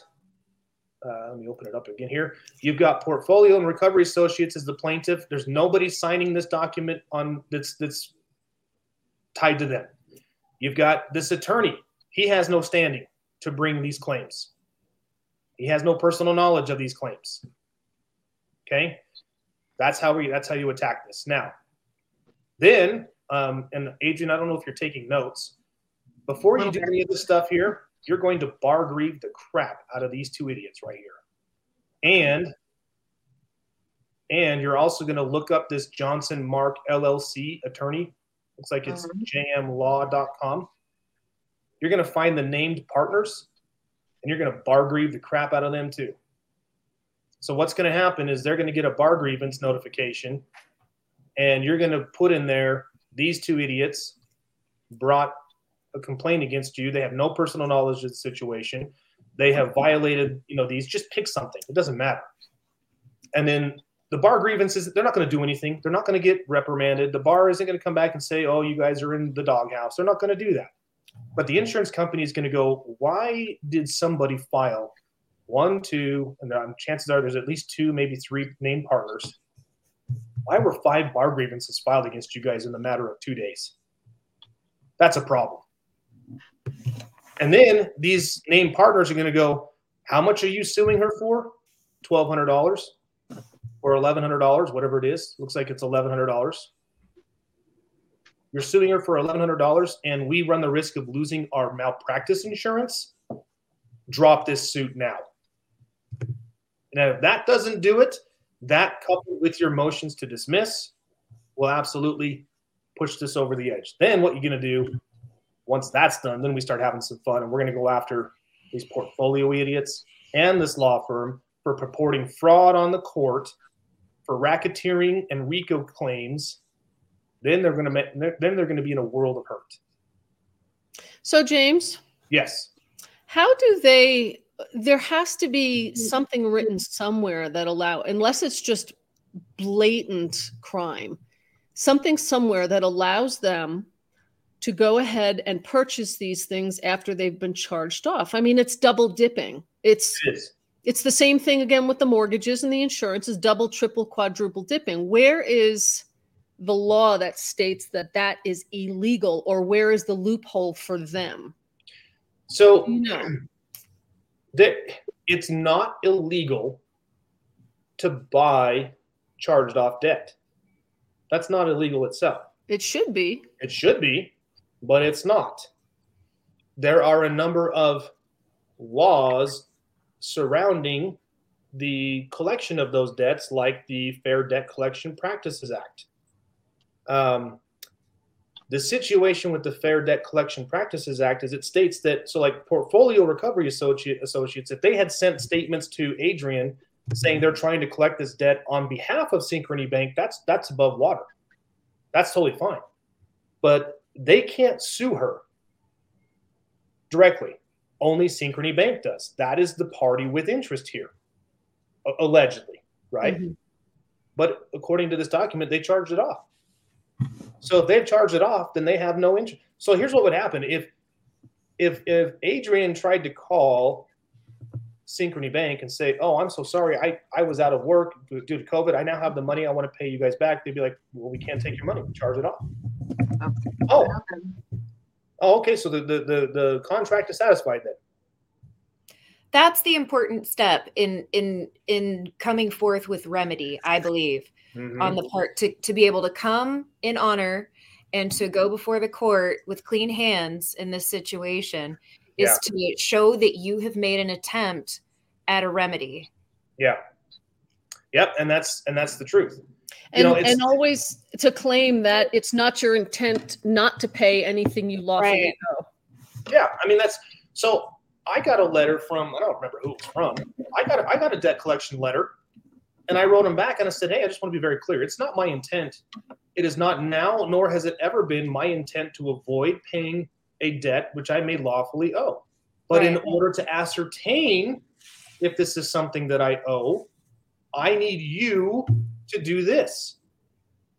uh, let me open it up again here. You've got Portfolio and Recovery Associates as the plaintiff. There's nobody signing this document on that's that's tied to them. You've got this attorney. He has no standing to bring these claims. He has no personal knowledge of these claims. Okay, that's how we. That's how you attack this. Now, then, um, and Adrian, I don't know if you're taking notes. Before you do any of this stuff here, you're going to bar grieve the crap out of these two idiots right here, and and you're also going to look up this Johnson Mark LLC attorney. Looks like it's Mhm. jmlaw.com. You're going to find the named partners and you're going to bar grieve the crap out of them too. So what's going to happen is they're going to get a bar grievance notification, and you're going to put in there these two idiots brought a complaint against you. They have no personal knowledge of the situation. They have violated, you know, these. Just pick something. It doesn't matter. And then the bar grievances, they're not going to do anything. They're not going to get reprimanded. The bar isn't going to come back and say, "Oh, you guys are in the doghouse." They're not going to do that. But the insurance company is going to go, why did somebody file one, two, and chances are there's at least two, maybe three named partners. Why were five bar grievances filed against you guys in the matter of two days? That's a problem. And then these named partners are going to go, how much are you suing her for? $1,200 or $1,100, whatever it is. Looks like it's $1,100. You're suing her for $1,100 and we run the risk of losing our malpractice insurance. Drop this suit now. Now, if that doesn't do it, that coupled with your motions to dismiss will absolutely push this over the edge. Then what you're going to do once that's done, then we start having some fun and we're going to go after these portfolio idiots and this law firm for purporting fraud on the court, for racketeering and RICO claims. Then they're going to then they're going to be in a world of hurt. So, James, Yes. how do they? There has to be something written somewhere that allow, unless it's just blatant crime, something somewhere that allows them to go ahead and purchase these things after they've been charged off. I mean, it's double dipping. It's It it's the same thing again with the mortgages and the insurance is double, triple, quadruple dipping. Where is the law that states that that is illegal, or where is the loophole for them? So You know, that it's not illegal to buy charged off debt. That's not illegal itself. it should be. It should be, but it's not. There are a number of laws surrounding the collection of those debts, like the Fair Debt Collection Practices Act. Um, the situation with the Fair Debt Collection Practices Act is it states that so like portfolio recovery associate associates, if they had sent statements to Adrian saying they're trying to collect this debt on behalf of Synchrony Bank, that's that's above water. That's totally fine. But they can't sue her directly. Only Synchrony Bank does. That is the party with interest here, allegedly, right? Mhm. But according to this document, they charged it off. So if they've charged it off, then they have no interest. So here's what would happen if if if Adrian tried to call Synchrony Bank and say, "Oh, I'm so sorry, I I was out of work due to COVID. I now have the money. I want to pay you guys back." They'd be like, "Well, we can't take your money. We charge it off." Oh, oh, okay. So the the the, the contract is satisfied then. That's the important step in in in coming forth with remedy, I believe, Mhm. on the part to to be able to come in honor and to go before the court with clean hands in this situation is Yeah. to show that you have made an attempt at a remedy. Yeah. Yep, and that's and that's the truth. And, know, and always to claim that it's not your intent not to pay anything you lawfully Right. owe. Yeah, I mean that's so. I got a letter from I don't remember who it was from. I got a, I got a debt collection letter, and I wrote him back and I said, "Hey, I just want to be very clear. It's not my intent. It is not now, nor has it ever been my intent to avoid paying a debt which I may lawfully owe. But in order to ascertain if this is something that I owe, I need you to do this.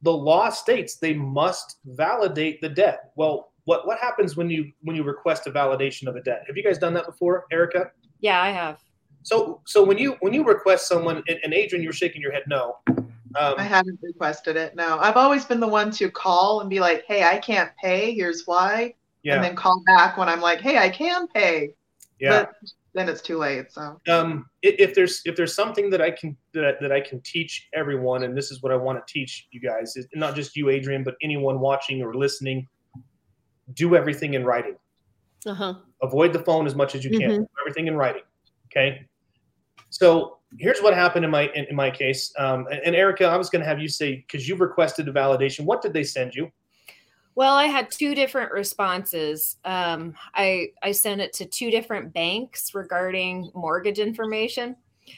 The law states they must validate the debt. Well, what what happens when you when you request a validation of a debt? Have you guys done that before, Erica? Yeah, I have. So so when you when you request someone and, and Adrian, you're shaking your head no. Um, I haven't requested it. No, I've always been the one to call and be like, "Hey, I can't pay. Here's why," yeah, and then call back when I'm like, "Hey, I can pay." Yeah. But then it's too late. So um, if there's if there's something that I can that, that I can teach everyone, and this is what I want to teach you guys, is not just you, Adrian, but anyone watching or listening, do everything in writing. Uh-huh. Avoid the phone as much as you can. Mhm. Everything in writing. Okay. So here's what happened in my in, in my case. Um, and, and Erica, I was going to have you say because you've requested a validation. What did they send you? Well, I had two different responses. Um, I I sent it to two different banks regarding mortgage information.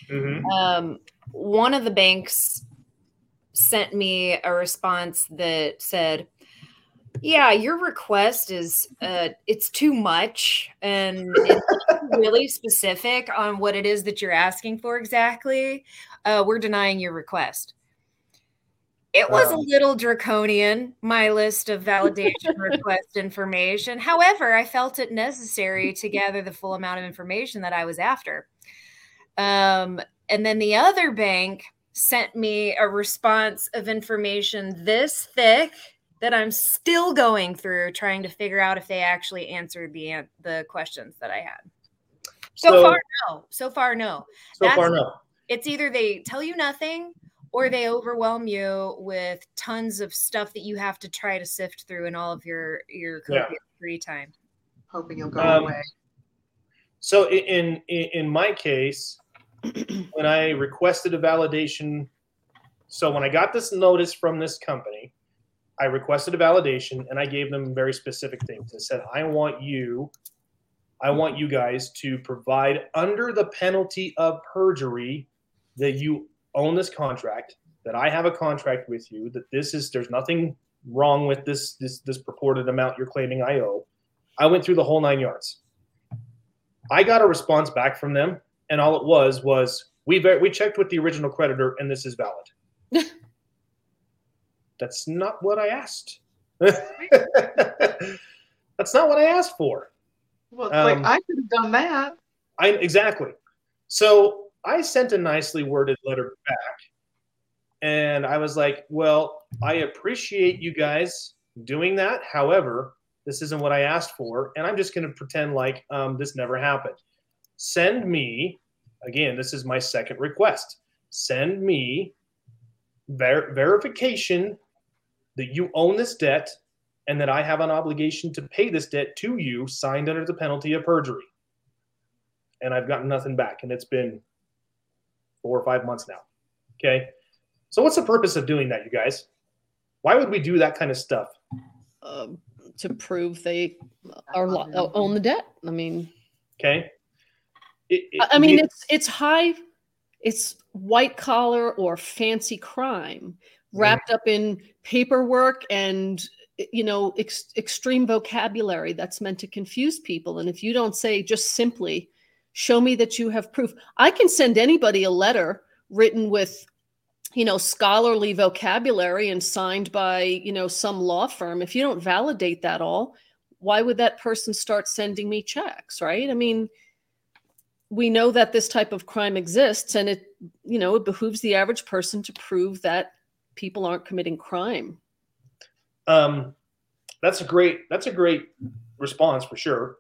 Mm-hmm. Um, one of the banks sent me a response that said, "Yeah, your request is uh, it's too much, and it's really specific on what it is that you're asking for exactly. Uh, we're denying your request." It was a little draconian, my list of validation request information. However, I felt it necessary to gather the full amount of information that I was after. Um, and then the other bank sent me a response of information this thick that I'm still going through trying to figure out if they actually answered the the questions that I had. So, far, no. So far, no. so far, no. It's either they tell you nothing or they overwhelm you with tons of stuff that you have to try to sift through in all of your your Yeah. free time. hoping you'll go Um, away. So in in, in my case, when I requested a validation, so when I got this notice from this company, I requested a validation and I gave them very specific things. I said, I want you, I want you guys to provide under the penalty of perjury that you own this contract, that I have a contract with you, that this is there's nothing wrong with this this this purported amount you're claiming I owe. I went through the whole nine yards. I got a response back from them, and all it was was we ver- we checked with the original creditor, and this is valid. That's not what I asked. That's not what I asked for. Well, um, like I could have done that. I exactly. So I sent a nicely worded letter back, and I was like, "Well, I appreciate you guys doing that. However, this isn't what I asked for, and I'm just going to pretend like um, this never happened. Send me again. This is my second request. Send me ver- verification that you own this debt." And that I have an obligation to pay this debt to you, signed under the penalty of perjury and I've gotten nothing back. And it's been four or five months now. Okay. So, what's the purpose of doing that, you guys? Why would we do that kind of stuff? Um, to prove they are li- uh, own the debt. I mean, Okay. It, it- I I mean, it- it's it's high, it's white collar or fancy crime wrapped up in paperwork and you know ex- extreme vocabulary that's meant to confuse people. And if you don't say just simply, "Show me that you have proof," I can send anybody a letter written with you know scholarly vocabulary and signed by you know some law firm. If you don't validate that all why would that person start sending me checks right? I mean we know that this type of crime exists and it you know it behooves the average person to prove that people aren't committing crime. Um, that's a great that's a great response for sure.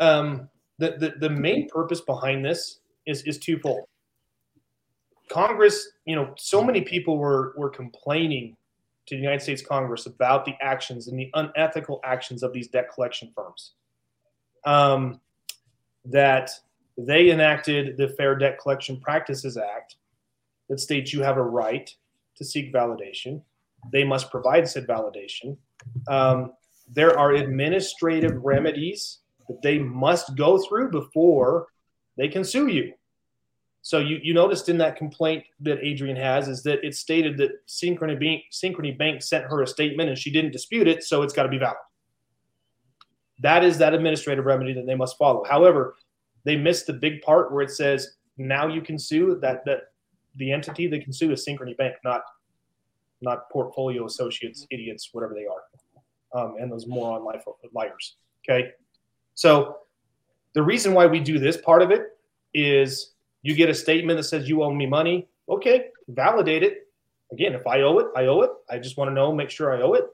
Um, the, the the main purpose behind this is is twofold. Congress, you know, so many people were were complaining to the United States Congress about the actions and the unethical actions of these debt collection firms. Um, that they enacted the Fair Debt Collection Practices Act that states you have a right to seek validation. They must provide said validation. Um, there are administrative remedies that they must go through before they can sue you. So you, you noticed in that complaint that Adrian has is that it stated that Synchrony Bank, Synchrony Bank sent her a statement and she didn't dispute it, so it's got to be valid. That is that administrative remedy that they must follow. However, they missed the big part where it says now you can sue that that the entity that can sue is Synchrony Bank, not not portfolio associates, idiots, whatever they are, um, and those moron life liars. Okay, so the reason why we do this part of it is you get a statement that says you owe me money. Okay, validate it. Again, if I owe it, I owe it. I just want to know, make sure I owe it.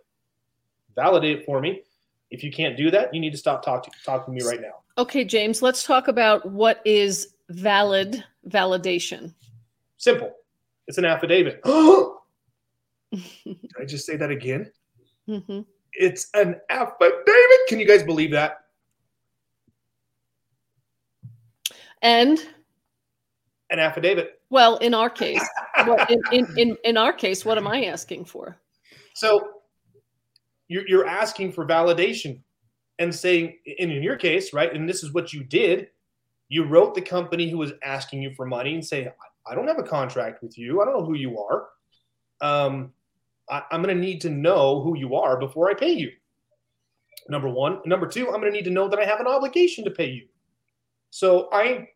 Validate it for me. If you can't do that, you need to stop talking talking to me right now. Okay, James, let's talk about what is valid validation. Simple. It's an affidavit. Did I just say that again? hmm It's an affidavit. Can you guys believe that? And An affidavit. well, in our case, what, in, in, in, in our case, what am I asking for? So you're, you're asking for validation and saying, and in your case, right, and this is what you did, you wrote the company who was asking you for money and say, I don't have a contract with you. I don't know who you are. Um, I, I'm going to need to know who you are before I pay you. Number one. Number two, I'm going to need to know that I have an obligation to pay you. So I,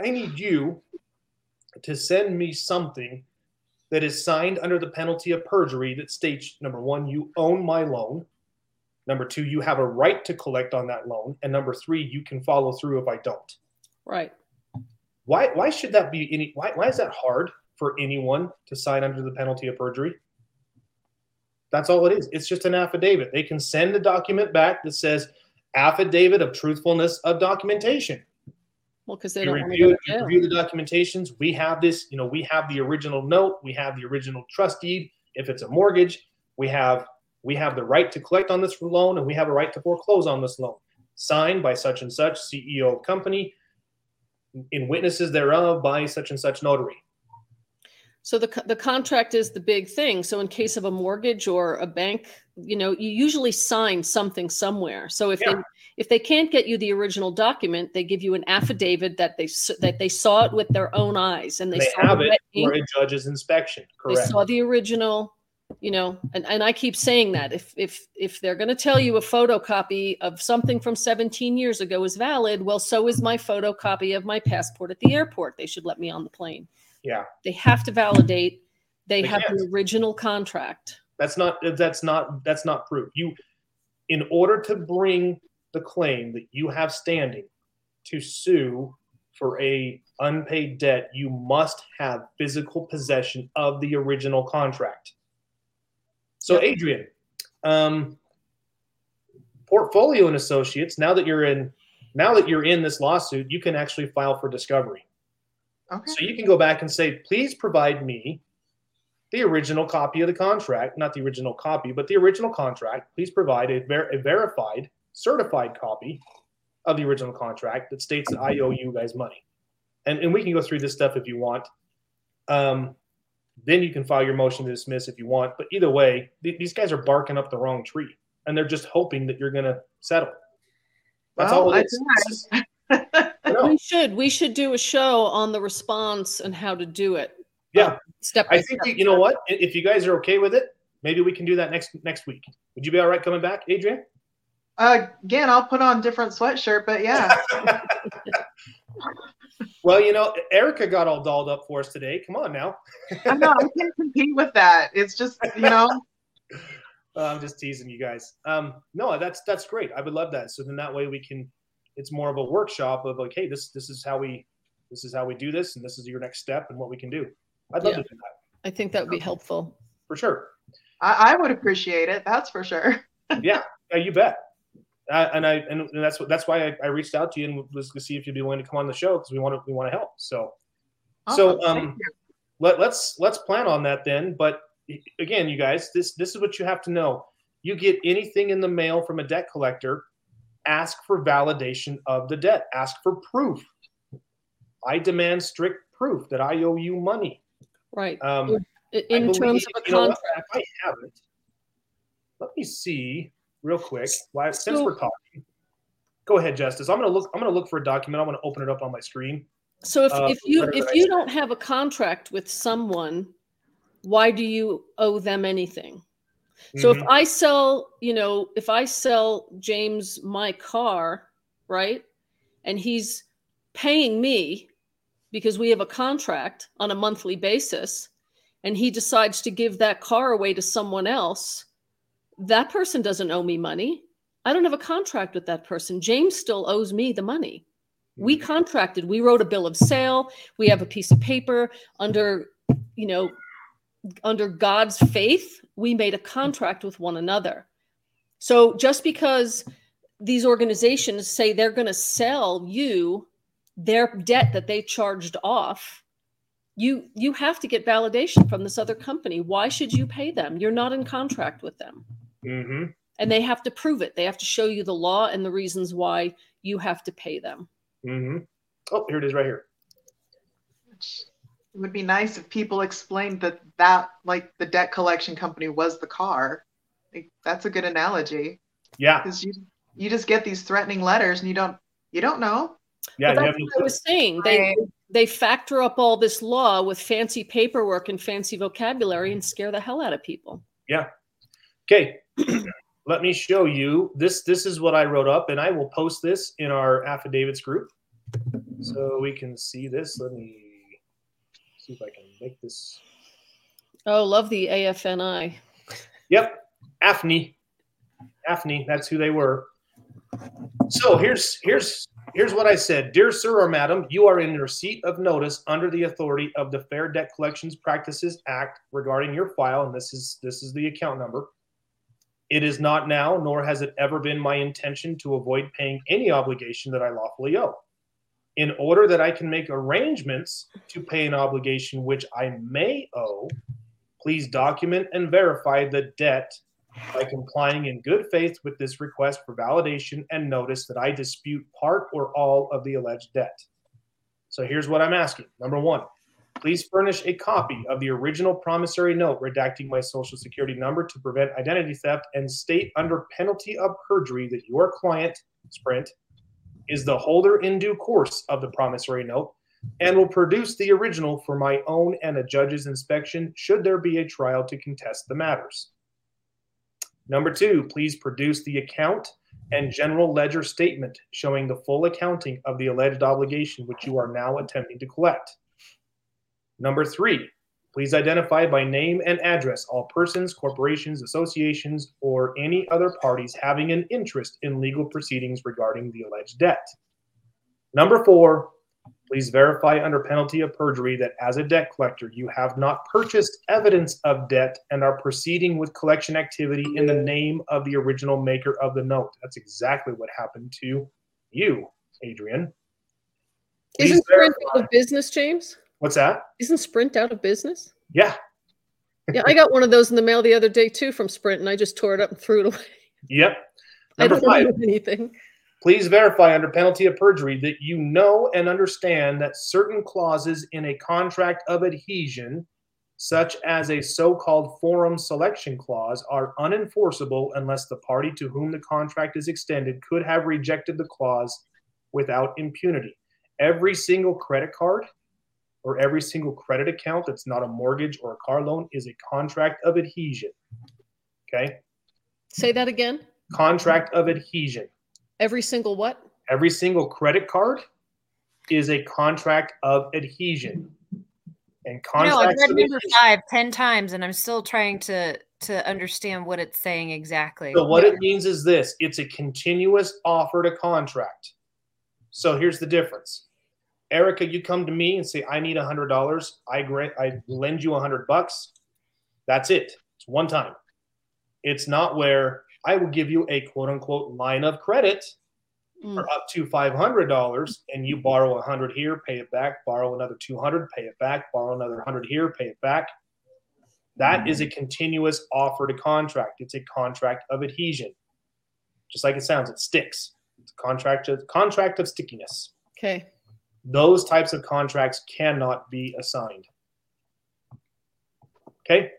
I need you to send me something that is signed under the penalty of perjury that states number one, you own my loan. Number two, you have a right to collect on that loan. And number three, you can follow through if I don't. Right. Why, why should that be any why, why is that hard for anyone to sign under the penalty of perjury? That's all it is. It's just an affidavit. They can send a document back that says affidavit of truthfulness of documentation. Well, because they don't review, go to jail. review the documentations. We have this, you know, we have the original note, we have the original trust deed. If it's a mortgage, we have we have the right to collect on this loan and we have a right to foreclose on this loan. Signed by such and such CEO of company, in witnesses thereof by such and such notary. So the the contract is the big thing. So in case of a mortgage or a bank, you know, you usually sign something somewhere. So if they Yeah. If they can't get you the original document, they give you an affidavit that they that they saw it with their own eyes and they, They saw have the it for a judge's inspection. Correct. They saw the original, you know, and, and I keep saying that if if if they're going to tell you a photocopy of something from 17 years ago is valid, well, so is my photocopy of my passport at the airport. They should let me on the plane. Yeah. They have to validate. They, They have can't. the original contract. That's not that's not that's not proof. You in order to bring the claim that you have standing to sue for a unpaid debt, you must have physical possession of the original contract. So Adrian, um, portfolio and associates, now that you're in now that you're in this lawsuit, you can actually file for discovery. Okay. So you can go back and say, please provide me the original copy of the contract, not the original copy, but the original contract. Please provide a, ver- a verified, certified copy of the original contract that states that I owe you guys money. And, and we can go through this stuff if you want. Um, then you can file your motion to dismiss if you want. But either way, th- these guys are barking up the wrong tree and they're just hoping that you're going to settle. That's Well, all it is. We should we should do a show on the response and how to do it. Yeah. Um, step I think step. you know what? If you guys are okay with it, maybe we can do that next next week. Would you be all right coming back, Adrian? Uh, again, I'll put on different sweatshirt, but yeah. Well, you know, Erica got all dolled up for us today. Come on now. I know I can't compete with that. It's just you know. Uh, I'm just teasing you guys. Um, no, that's that's great. I would love that. So then that way we can. It's more of a workshop of like, hey, this this is how we this is how we do this, and this is your next step, and what we can do. I'd love Yeah. to do that I think that would be helpful. for sure. I, I would appreciate it. That's for sure. Yeah, you bet. And I and that's what that's why I, I reached out to you and was to see if you'd be willing to come on the show because we want to we want to help. So So, um, let, let's let's plan on that then. But again, you guys, this this is what you have to know. You get anything in the mail from a debt collector, ask for validation of the debt. Ask for proof. I demand strict proof that I owe you money. Right. Um, In believe- terms of a know contract. If I have it, let me see real quick. Why, since we're talking, go ahead, Justice. I'm gonna look. I'm gonna look for a document. I'm gonna open it up on my screen. So if, uh, if you if you don't have a contract with someone, why do you owe them anything? So if Mhm. I sell, you know, if I sell James my car, right? And he's paying me because we have a contract on a monthly basis and he decides to give that car away to someone else, that person doesn't owe me money. I don't have a contract with that person. James still owes me the money. We Mm-hmm. contracted, we wrote a bill of sale, we have a piece of paper under, you know, under God's faith, we made a contract with one another. So just because these organizations say they're going to sell you their debt that they charged off, you you have to get validation from this other company. Why should you pay them? You're not in contract with them. Hmm And they have to prove it. They have to show you the law and the reasons why you have to pay them. hmm Oh, here it is right here. It would be nice if people explained that that like the debt collection company was the car. Like, that's a good analogy Yeah, because you you just get these threatening letters and you don't you don't know. yeah. But that's what I was saying. They they factor up all this law with fancy paperwork and fancy vocabulary and scare the hell out of people. Okay, let me show you this. This is what I wrote up, and I will post this in our affidavits group so we can see this. Let me see if I can make this. Oh, love the AFNI. Yep, AFNI, AFNI. That's who they were. So here's here's here's what I said. Dear sir or madam, you are in receipt of notice under the authority of the Fair Debt Collections Practices Act regarding your file, and this is this is the account number. It is not now, nor has it ever been my intention to avoid paying any obligation that I lawfully owe. In order that I can make arrangements to pay an obligation which I may owe, please document and verify the debt by complying in good faith with this request for validation and notice that I dispute part or all of the alleged debt. So here's what I'm asking. Number one, please furnish a copy of the original promissory note redacting my social security number to prevent identity theft and state under penalty of perjury that your client, Sprint, is the holder in due course of the promissory note and will produce the original for my own and a judge's inspection should there be a trial to contest the matters. Number two, please produce the account and general ledger statement showing the full accounting of the alleged obligation which you are now attempting to collect. Number three, please identify by name and address all persons, corporations, associations, or any other parties having an interest in legal proceedings regarding the alleged debt. Number four, please verify under penalty of perjury that as a debt collector, you have not purchased evidence of debt and are proceeding with collection activity in the name of the original maker of the note. That's exactly what happened to you, Adrian. Please Isn't verify- out business, James? What's that? Isn't Sprint out of business? Yeah. Yeah, I got one of those in the mail the other day too from Sprint, and I just tore it up and threw it away. Yep. I Number don't five. know anything. Please verify under penalty of perjury that you know and understand that certain clauses in a contract of adhesion, such as a so called forum selection clause, are unenforceable unless the party to whom the contract is extended could have rejected the clause without impunity. Every single credit card or every single credit account that's not a mortgage or a car loan is a contract of adhesion. Okay? Say that again. Contract of adhesion. Every single what? every single credit card is a contract of adhesion. And contract. No, I've read number five ten times, and I'm still trying to to understand what it's saying exactly. So what it means is this: it's a continuous offer to contract. So here's the difference. Erica, you come to me and say, "I need a hundred dollars. I grant, I lend you a hundred bucks." That's it. It's one time. It's not where I will give you a quote unquote line of credit Mm. for up to five hundred dollars, and you borrow a hundred here, pay it back, borrow another two hundred, pay it back, borrow another hundred here, pay it back. That is a continuous offer to contract. It's a contract of adhesion, just like it sounds. It sticks. It's a contract of contract of stickiness. Okay. Those types of contracts cannot be assigned. Okay.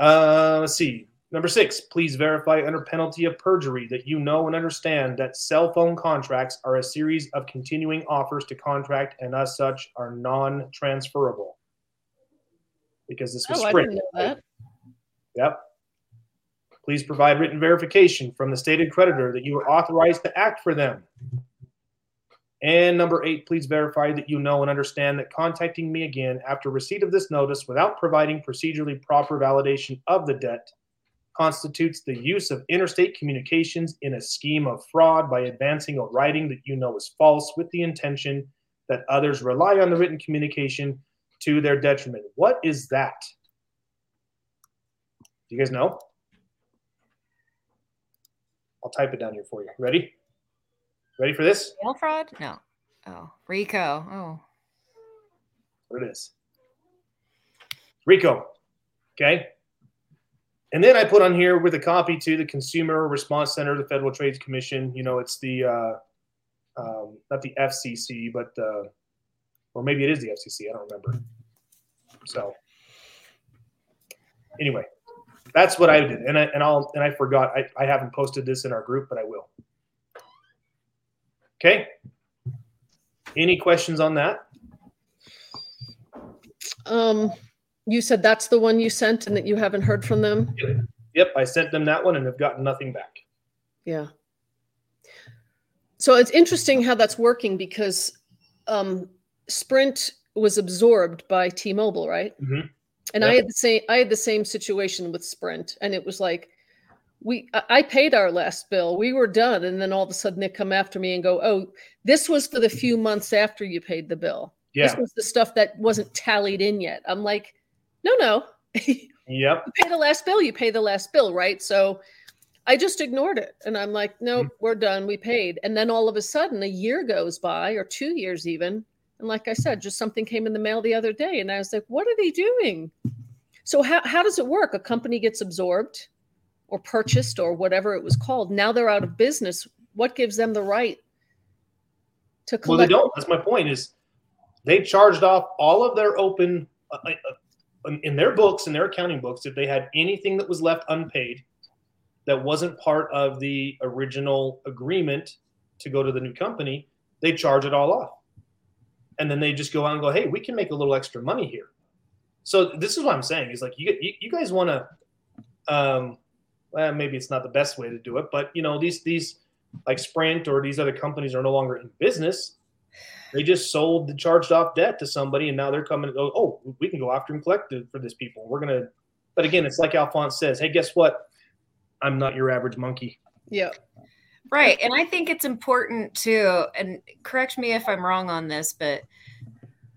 Uh, let's see. Number six, please verify under penalty of perjury that you know and understand that cell phone contracts are a series of continuing offers to contract and as such are non transferable. Because this was Oh, I Sprint. didn't know that. Yep. Please provide written verification from the stated creditor that you are authorized to act for them. And number eight, please verify that you know and understand that contacting me again after receipt of this notice without providing procedurally proper validation of the debt constitutes the use of interstate communications in a scheme of fraud by advancing a writing that you know is false with the intention that others rely on the written communication to their detriment. What is that? Do you guys know? I'll type it down here for you. Ready? Ready for this? Mail fraud? No. Oh, RICO. Oh. What it is. RICO. Okay. And then I put on here with a copy to the Consumer Response Center, the Federal Trade Commission. You know, it's the uh, um, not the FCC, but uh, or maybe it is the FCC. I don't remember. So anyway, that's what I did, and I and I'll and I forgot. I, I haven't posted this in our group, but I will. Okay. Any questions on that? Um, you said that's the one you sent and that you haven't heard from them. Yep, I sent them that one and have gotten nothing back. Yeah. So it's interesting how that's working because um, Sprint was absorbed by T-Mobile, right? Mhm. And Yep. I had the same I had the same situation with Sprint, and it was like we I- paid our last bill, we were done, and then all of a sudden they come after me and go, "Oh, this was for the few months after you paid the bill. Yeah. This was the stuff that wasn't tallied in yet." I'm like, "No, no." Yep. you pay the last bill, you pay the last bill, right? So I just ignored it. And I'm like, nope, mm. we're done. We paid. And then all of a sudden, a year goes by or two years even. And like I said, just something came in the mail the other day. And I was like, what are they doing? So, how, how does it work? A company gets absorbed or purchased or whatever it was called. Now they're out of business. What gives them the right to collect? Well, they don't. That's my point. Is they charged off all of their open uh, uh, in their books in their accounting books if they had anything that was left unpaid that wasn't part of the original agreement to go to the new company, they charge it all off, and then they just go out and go, "Hey, we can make a little extra money here." So this is what I'm saying is like you you, you guys want to, um, well, maybe it's not the best way to do it, but you know these these like Sprint or these other companies are no longer in business. They just sold the charged off debt to somebody, and now they're coming. Oh, oh we can go after and collect for this people. We're gonna. But again, it's like Alphonse says. Hey, guess what? I'm not your average monkey. Yeah. Right. And I think it's important too, and correct me if I'm wrong on this, but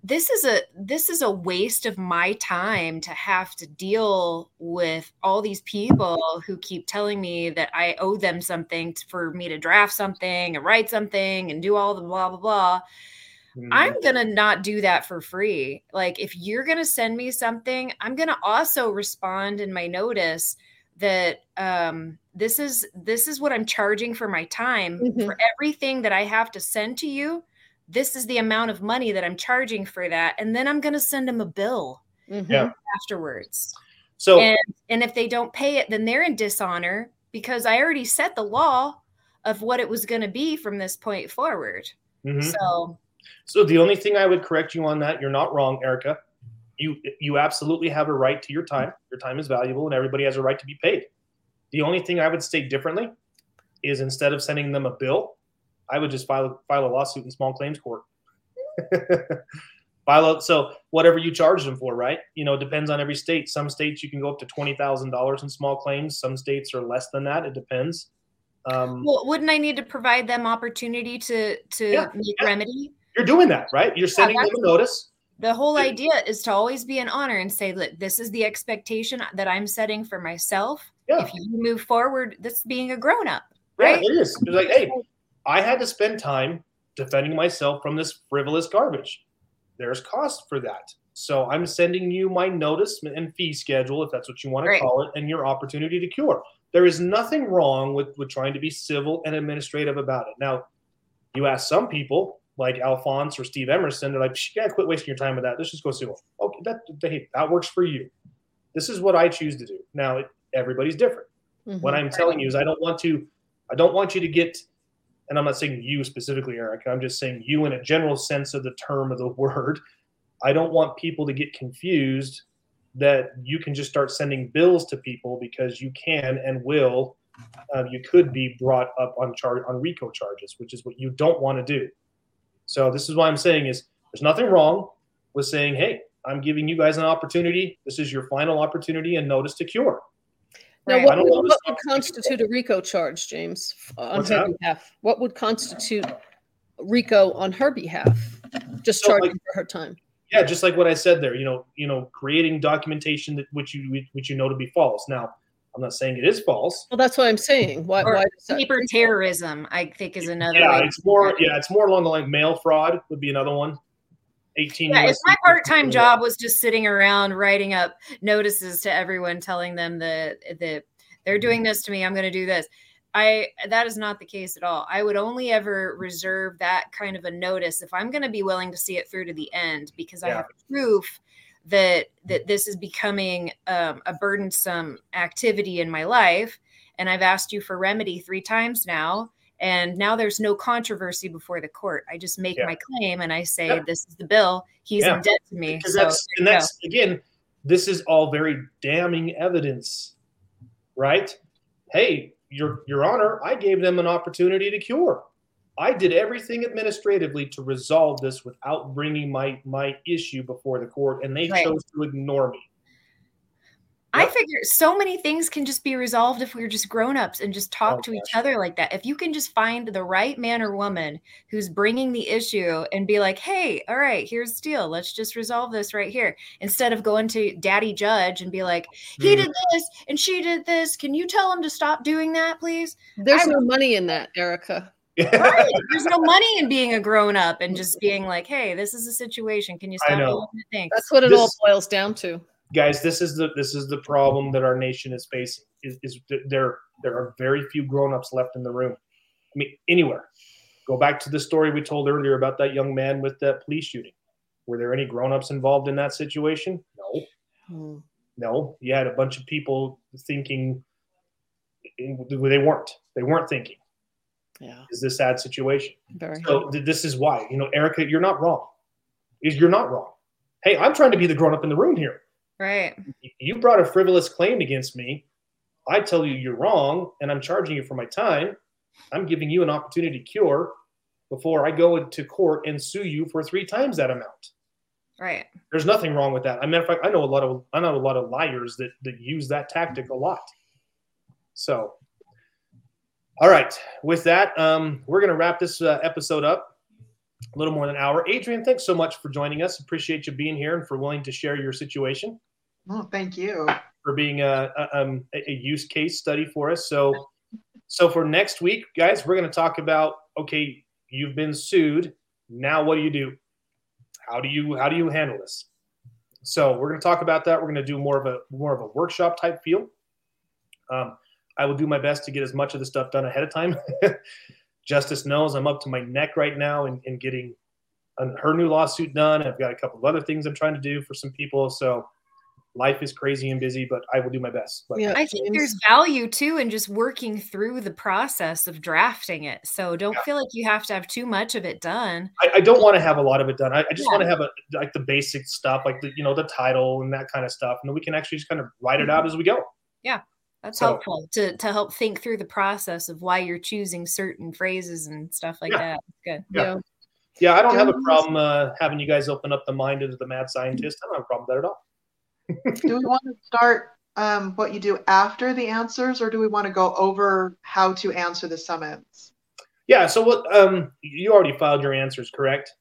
this is a this is a waste of my time to have to deal with all these people who keep telling me that I owe them something for me to draft something and write something and do all the blah blah blah. I'm gonna not do that for free. Like if you're gonna send me something, I'm gonna also respond in my notice that um this is this is what I'm charging for my time Mhm. for everything that I have to send to you. This is the amount of money that I'm charging for that, and then I'm gonna send them a bill Mhm. Afterwards. So And and if they don't pay it, then they're in dishonor because I already set the law of what it was going to be from this point forward. mhm. So So the only thing I would correct you on that, you're not wrong, Erica. You you absolutely have a right to your time. Your time is valuable, and everybody has a right to be paid. The only thing I would state differently is instead of sending them a bill, I would just file file a lawsuit in small claims court. file a, so whatever you charge them for, right? You know, it depends on every state. Some states you can go up to twenty thousand dollars in small claims. Some states are less than that. It depends. Um, Well, wouldn't I need to provide them opportunity to to Yeah, make yeah. remedy? you're doing that, right? You're sending them a notice. The whole Yeah. idea is to always be in honor and say, look, this is the expectation that I'm setting for myself. Yeah. If you move forward, this being a grown up, Yeah, right? it is. It's like, hey, I had to spend time defending myself from this frivolous garbage. There's cost for that. So I'm sending you my notice and fee schedule, if that's what you want to call it, and your opportunity to cure. There is nothing wrong with, with trying to be civil and administrative about it. Now, you ask some people like Alphonse or Steve Emerson, they're like, "Psh, yeah, quit wasting your time with that. Let's just go sue them. Okay, that, hey, that works for you. This is what I choose to do. Now, it, everybody's different what Mhm. I'm telling you is I don't want to I don't want you to get and I'm not saying you specifically Eric, I'm just saying you in a general sense of the term of the word I don't want people to get confused that you can just start sending bills to people because you can and will uh, you could be brought up on charge on RICO charges which is what you don't want to do So this is why I'm saying is there's nothing wrong with saying, hey, I'm giving you guys an opportunity. This is your final opportunity and notice to cure. Now, what would, what would constitute a RICO charge, James, on What's her that? behalf? What would constitute RICO on her behalf? Just So, like- charging for her time. Yeah, just like what I said there, you know, you know, creating documentation that which you which you know to be false. Now, I'm not saying it is false. Well, that's what I'm saying. Why? Or why Paper terrorism, I think, is another. Yeah, way it's more. Yeah, it's more along the line. Mail fraud would be another one. 18. Yeah, if my part-time job was just sitting around writing up notices to everyone, telling them that that they're doing this to me, I'm going to do this. I that is not the case at all. I would only ever reserve that kind of a notice if I'm going to be willing to see it through to the end because I have proof that that this is becoming um, a burdensome activity in my life, and I've asked you for remedy three times now. And now there's no controversy before the court. I just make Yeah. my claim and I say, Yeah. "This is the bill. He's Yeah. in debt to me." because So that's and that's again, this is all very damning evidence, right? Hey, your your honor, I gave them an opportunity to cure. I did everything administratively to resolve this without bringing my my issue before the court, and they Right. chose to ignore me. I figure so many things can just be resolved if we're just grown-ups and just talk Oh, to each other like that. If you can just find the right man or woman who's bringing the issue and be like, "Hey, all right, here's the deal. Let's just resolve this right here." Instead of going to daddy judge and be like, "He Hmm. did this and she did this. Can you tell him to stop doing that, please?" There's I- no money in that, Erica. Right. There's no money in being a grown-up and just being like, "Hey, this is a situation. Can you I stop know. doing? That's what it all boils down to. Guys this is the this is the problem that our nation is facing is, is there there are very few grown-ups left in the room. I mean anywhere. Go back to the story we told earlier about that young man with that police shooting. Were there any grown-ups involved in that situation? No. Hmm. no. You had a bunch of people thinking they weren't. They weren't thinking. Yeah, is this sad situation. Very. so th- this is why you know erica you're not wrong. Is you're not wrong. Hey i'm trying to be the grown-up in the room here Right. you brought a frivolous claim against me. I tell you you're wrong, and I'm charging you for my time. I'm giving you an opportunity to cure before I go into court and sue you for three times that amount. Right. There's nothing wrong with that. I of fact, I know a lot of I know a lot of liars that that use that tactic a lot. So, all right, with that, um, we're gonna wrap this uh, episode up. A little more than an hour. Adrian, thanks so much for joining us. Appreciate you being here and for willing to share your situation Oh, thank you. for being a, a, um, a use case study for us. So, so for next week, guys, we're going to talk about okay, you've been sued. Now, what do you do? How do you how do you handle this? So, we're going to talk about that. We're going to do more of a more of a workshop type feel. Um, I will do my best to get as much of the stuff done ahead of time. Justice knows I'm up to my neck right now in, in getting uh, her new lawsuit done. I've got a couple of other things I'm trying to do for some people. So life is crazy and busy, but I will do my best. But Yeah, I think there's value too in just working through the process of drafting it. So don't Yeah. feel like you have to have too much of it done. I, I don't want to have a lot of it done. I, I just Yeah. want to have a like the basic stuff, like the you know the title and that kind of stuff, and then we can actually just kind of write it out as we go. Yeah. That's So- helpful to to help think through the process of why you're choosing certain phrases and stuff like Yeah. that. Good. Yeah. Yeah. Yeah, I don't have a problem uh, having you guys open up the mind of the mad scientist. I don't have a problem with that at all. Do we want to start um, what you do after the answers, or do we want to go over how to answer the summons? Yeah. So what? Um, you already filed your answers, correct?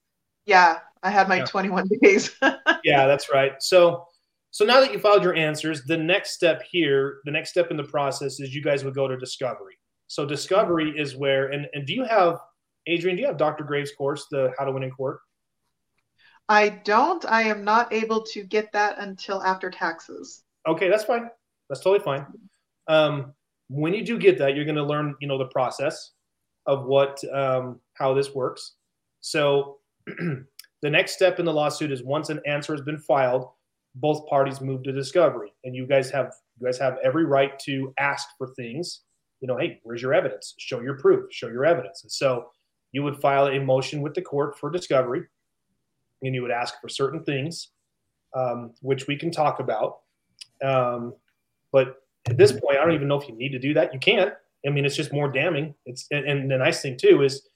Yeah, I had my Yeah. 21 days. yeah, that's right. So, so now that you filed your answers, the next step here, the next step in the process is you guys would go to discovery. So discovery is where, and, and do you have, Adrian, do you have Dr. Graves' course, the How to Win in Court? I don't. I am not able to get that until after taxes. Okay, that's fine. That's totally fine. Um, when you do get that, you're going to learn, you know, the process of what, um, how this works. So the next step in the lawsuit is once an answer has been filed, both parties move to discovery, and you guys have you guys have every right to ask for things. You know, hey, where's your evidence? Show your proof. Show your evidence. And so you would file a motion with the court for discovery, and you would ask for certain things, um, which we can talk about. Um, but at this point, I don't even know if you need to do that. You can. I mean, it's just more damning. It's and, and the nice thing too is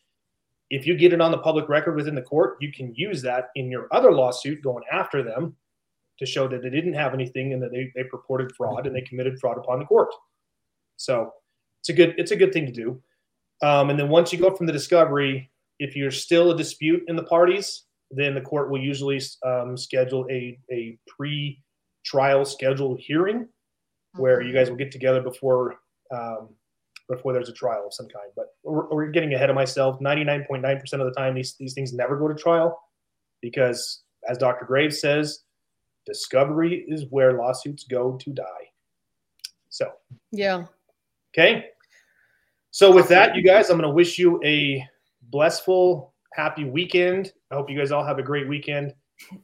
if you get it on the public record within the court, you can use that in your other lawsuit going after them to show that they didn't have anything and that they, they purported fraud and they committed fraud upon the court. So it's a good it's a good thing to do. Um, and then once you go from the discovery, if you're still a dispute in the parties, then the court will usually um, schedule a, a pre-trial scheduled hearing where you guys will get together before um, before there's a trial of some kind. But we're, we're getting ahead of myself. 99.9% of the time, these, these things never go to trial because, as Dr. Graves says, discovery is where lawsuits go to die. So, Yeah. okay. So, with that, you guys, I'm going to wish you a blissful, happy weekend. I hope you guys all have a great weekend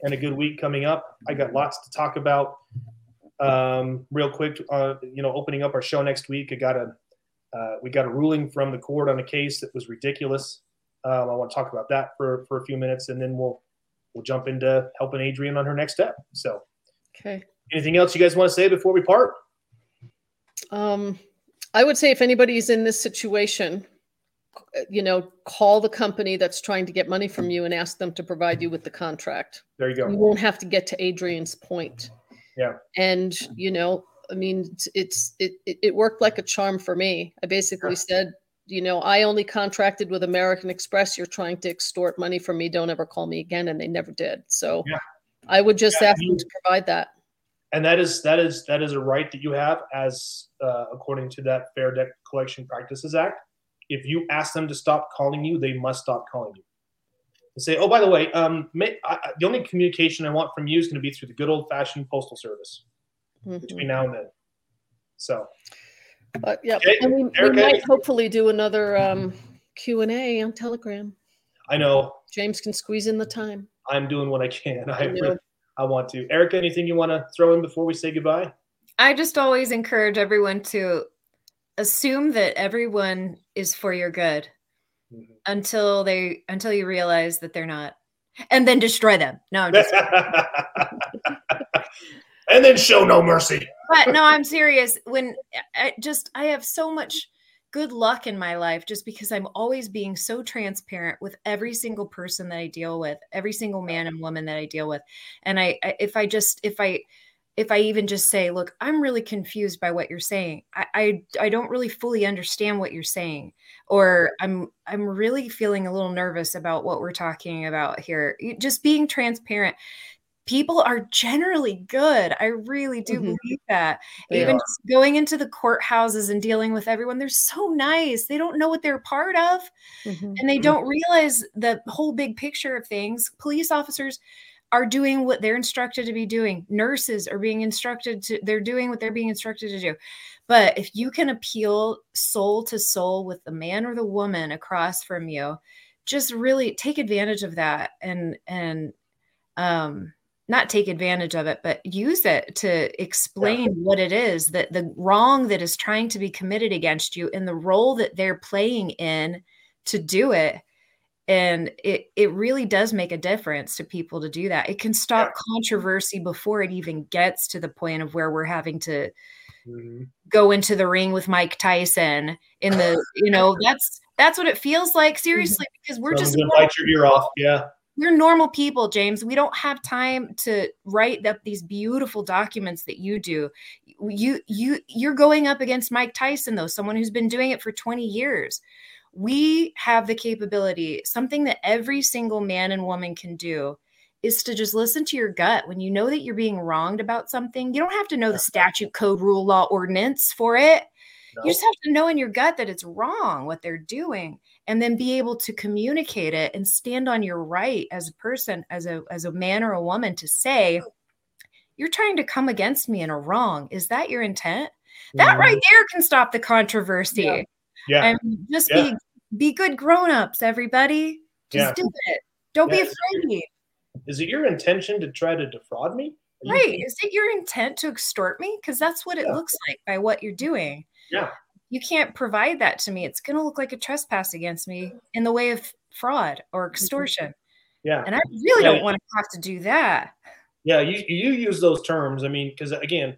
and a good week coming up. I got lots to talk about. Um, real quick, uh, you know, opening up our show next week, I got a uh, we got a ruling from the court on a case that was ridiculous. Um, I want to talk about that for, for a few minutes, and then we'll we'll jump into helping Adrian on her next step. So, Okay. anything else you guys want to say before we part? Um, I would say if anybody's in this situation, you know, call the company that's trying to get money from you and ask them to provide you with the contract. There you go. You won't have to get to Adrian's point. Yeah. And, you know, I mean, it's, it's it, it it worked like a charm for me. I basically Yeah. said, you know, I only contracted with American Express. You're trying to extort money from me. Don't ever call me again. And they never did. So Yeah. I would just Yeah, ask you- them to provide that. And that is that is that is a right that you have as uh, according to that Fair Debt Collection Practices Act. If you ask them to stop calling you, they must stop calling you. And say, oh, by the way, um, may, I, I- the only communication I want from you is going to be through the good old fashioned postal service Mhm. between now and then. So But yeah, Okay, and we, we might hopefully do another um, Q and A on Telegram. I know James can squeeze in the time. I'm doing what I can. I I know. I want to. Erica, anything you want to throw in before we say goodbye? I just always encourage everyone to assume that everyone is for your good Mhm. until they until you realize that they're not, and then destroy them. No, I'm just and then show no mercy. but no, I'm serious. When I just I have so much good luck in my life just because I'm always being so transparent with every single person that I deal with, every single man and woman that I deal with. And I, I if I just if I if I even just say, look, I'm really confused by what you're saying. I, I I don't really fully understand what you're saying. Or I'm I'm really feeling a little nervous about what we're talking about here. Just being transparent. People are generally good. I really do Mhm. believe that They even are. just going into the courthouses and dealing with everyone they're so nice they don't know what they're part of Mhm. and they Mhm. don't realize the whole big picture of things police officers are doing what they're instructed to be doing nurses are being instructed to they're doing what they're being instructed to do but if you can appeal soul to soul with the man or the woman across from you just really take advantage of that and and um not take advantage of it, but use it to explain what it is that the wrong that is trying to be committed against you and the role that they're playing in to do it. And it, it really does make a difference to people to do that. It can stop controversy before it even gets to the point of where we're having to Mhm. go into the ring with Mike Tyson in the, you know, that's that's what it feels like seriously because we're just bite your ear off. Yeah. we're normal people james we don't have time to write up these beautiful documents that you do you you you're going up against mike tyson though someone who's been doing it for 20 years we have the capability something that every single man and woman can do is to just listen to your gut when you know that you're being wronged about something you don't have to know the statute code rule law ordinance for it No. you just have to know in your gut that it's wrong what they're doing and then be able to communicate it and stand on your right as a person as a as a man or a woman to say you're trying to come against me in a wrong is that your intent that Mhm. right there can stop the controversy Yeah. Yeah. and just Yeah. be be good grown-ups everybody just Yeah. do it don't Yeah. be afraid Is it your intention to try to defraud me? Are you- right is it your intent to extort me because that's what it Yeah. looks like by what you're doing Yeah. you can't provide that to me it's going to look like a trespass against me in the way of fraud or mm-hmm. extortion Yeah. and i really don't want to have to do that Yeah. You, you use those terms. I mean, because again,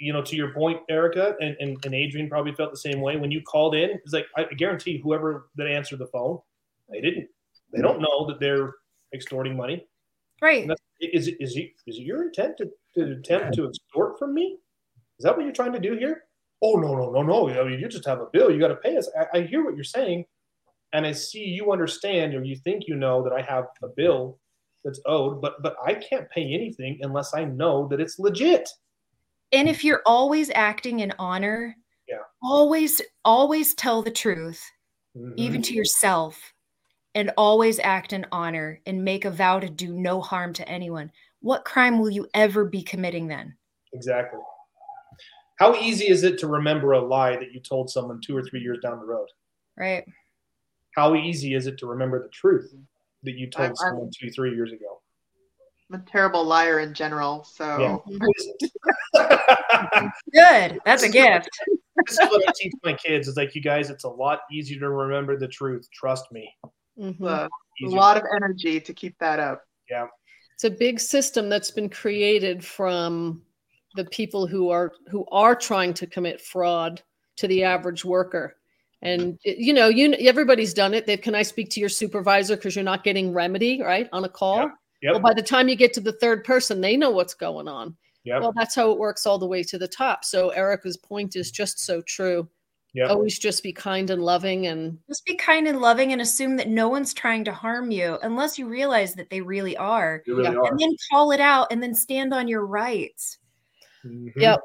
you know, to your point, Erica and, and, and Adrian probably felt the same way. When you called in, it's like, I guarantee whoever that answered the phone They didn't. They don't know that they're extorting money. Right. Is it is it is it your intent to, to attempt to extort from me? Is that what you're trying to do here? Oh no no no no! I mean, you just have a bill. You got to pay us. I, I hear what you're saying, and I see you understand or you think you know that I have a bill that's owed, but but I can't pay anything unless I know that it's legit. And if you're always acting in honor, Yeah. always, always tell the truth, Mhm. even to yourself, and always act in honor and make a vow to do no harm to anyone. What crime will you ever be committing then? Exactly. How easy is it to remember a lie that you told someone two or three years down the road? Right. How easy is it to remember the truth that you told I'm- I'm- someone two, three years ago? I'm a terrible liar in general. So Yeah. Good. That's a gift. this is what I teach my kids. It's like, you guys, it's a lot easier to remember the truth. Trust me. Mhm. uh, a lot of energy to keep that up. Yeah. It's a big system that's been created from the people who are who are trying to commit fraud to the average worker. And you know, you everybody's done it. they've can I speak to your supervisor because you're not getting remedy right on a call. Yep. Well, by the time you get to the third person, they know what's going on. Yep. Well, that's how it works all the way to the top. So Erica's point is just so true. Yep. Always just be kind and loving and Just be kind and loving and assume that no one's trying to harm you unless you realize that they really are. Really Yeah. are. And then call it out and then stand on your rights. Mhm. Yep.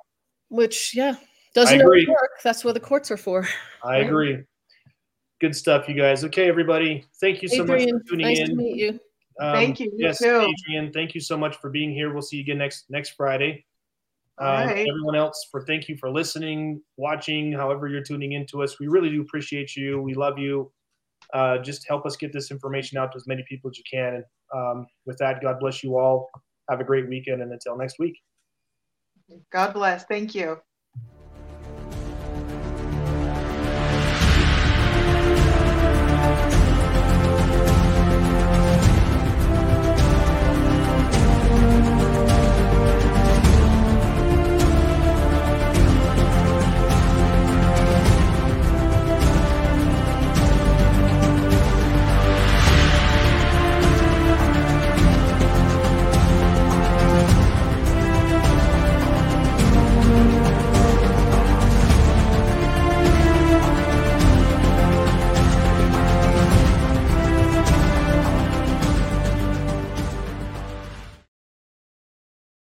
which yeah, doesn't agree. work. That's what the courts are for. I agree. Good stuff, you guys. Okay, everybody. Thank you so Adrian, much for tuning nice in. to meet you. Um, Thank you. You Yes, too. Adrian. Thank you so much for being here. We'll see you again next next Friday. Um, right. Everyone else, for thank you for listening, watching, however you're tuning into us. We really do appreciate you. We love you. Uh, just help us get this information out to as many people as you can. And um, with that, God bless you all. Have a great weekend, and until next week. God bless. Thank you.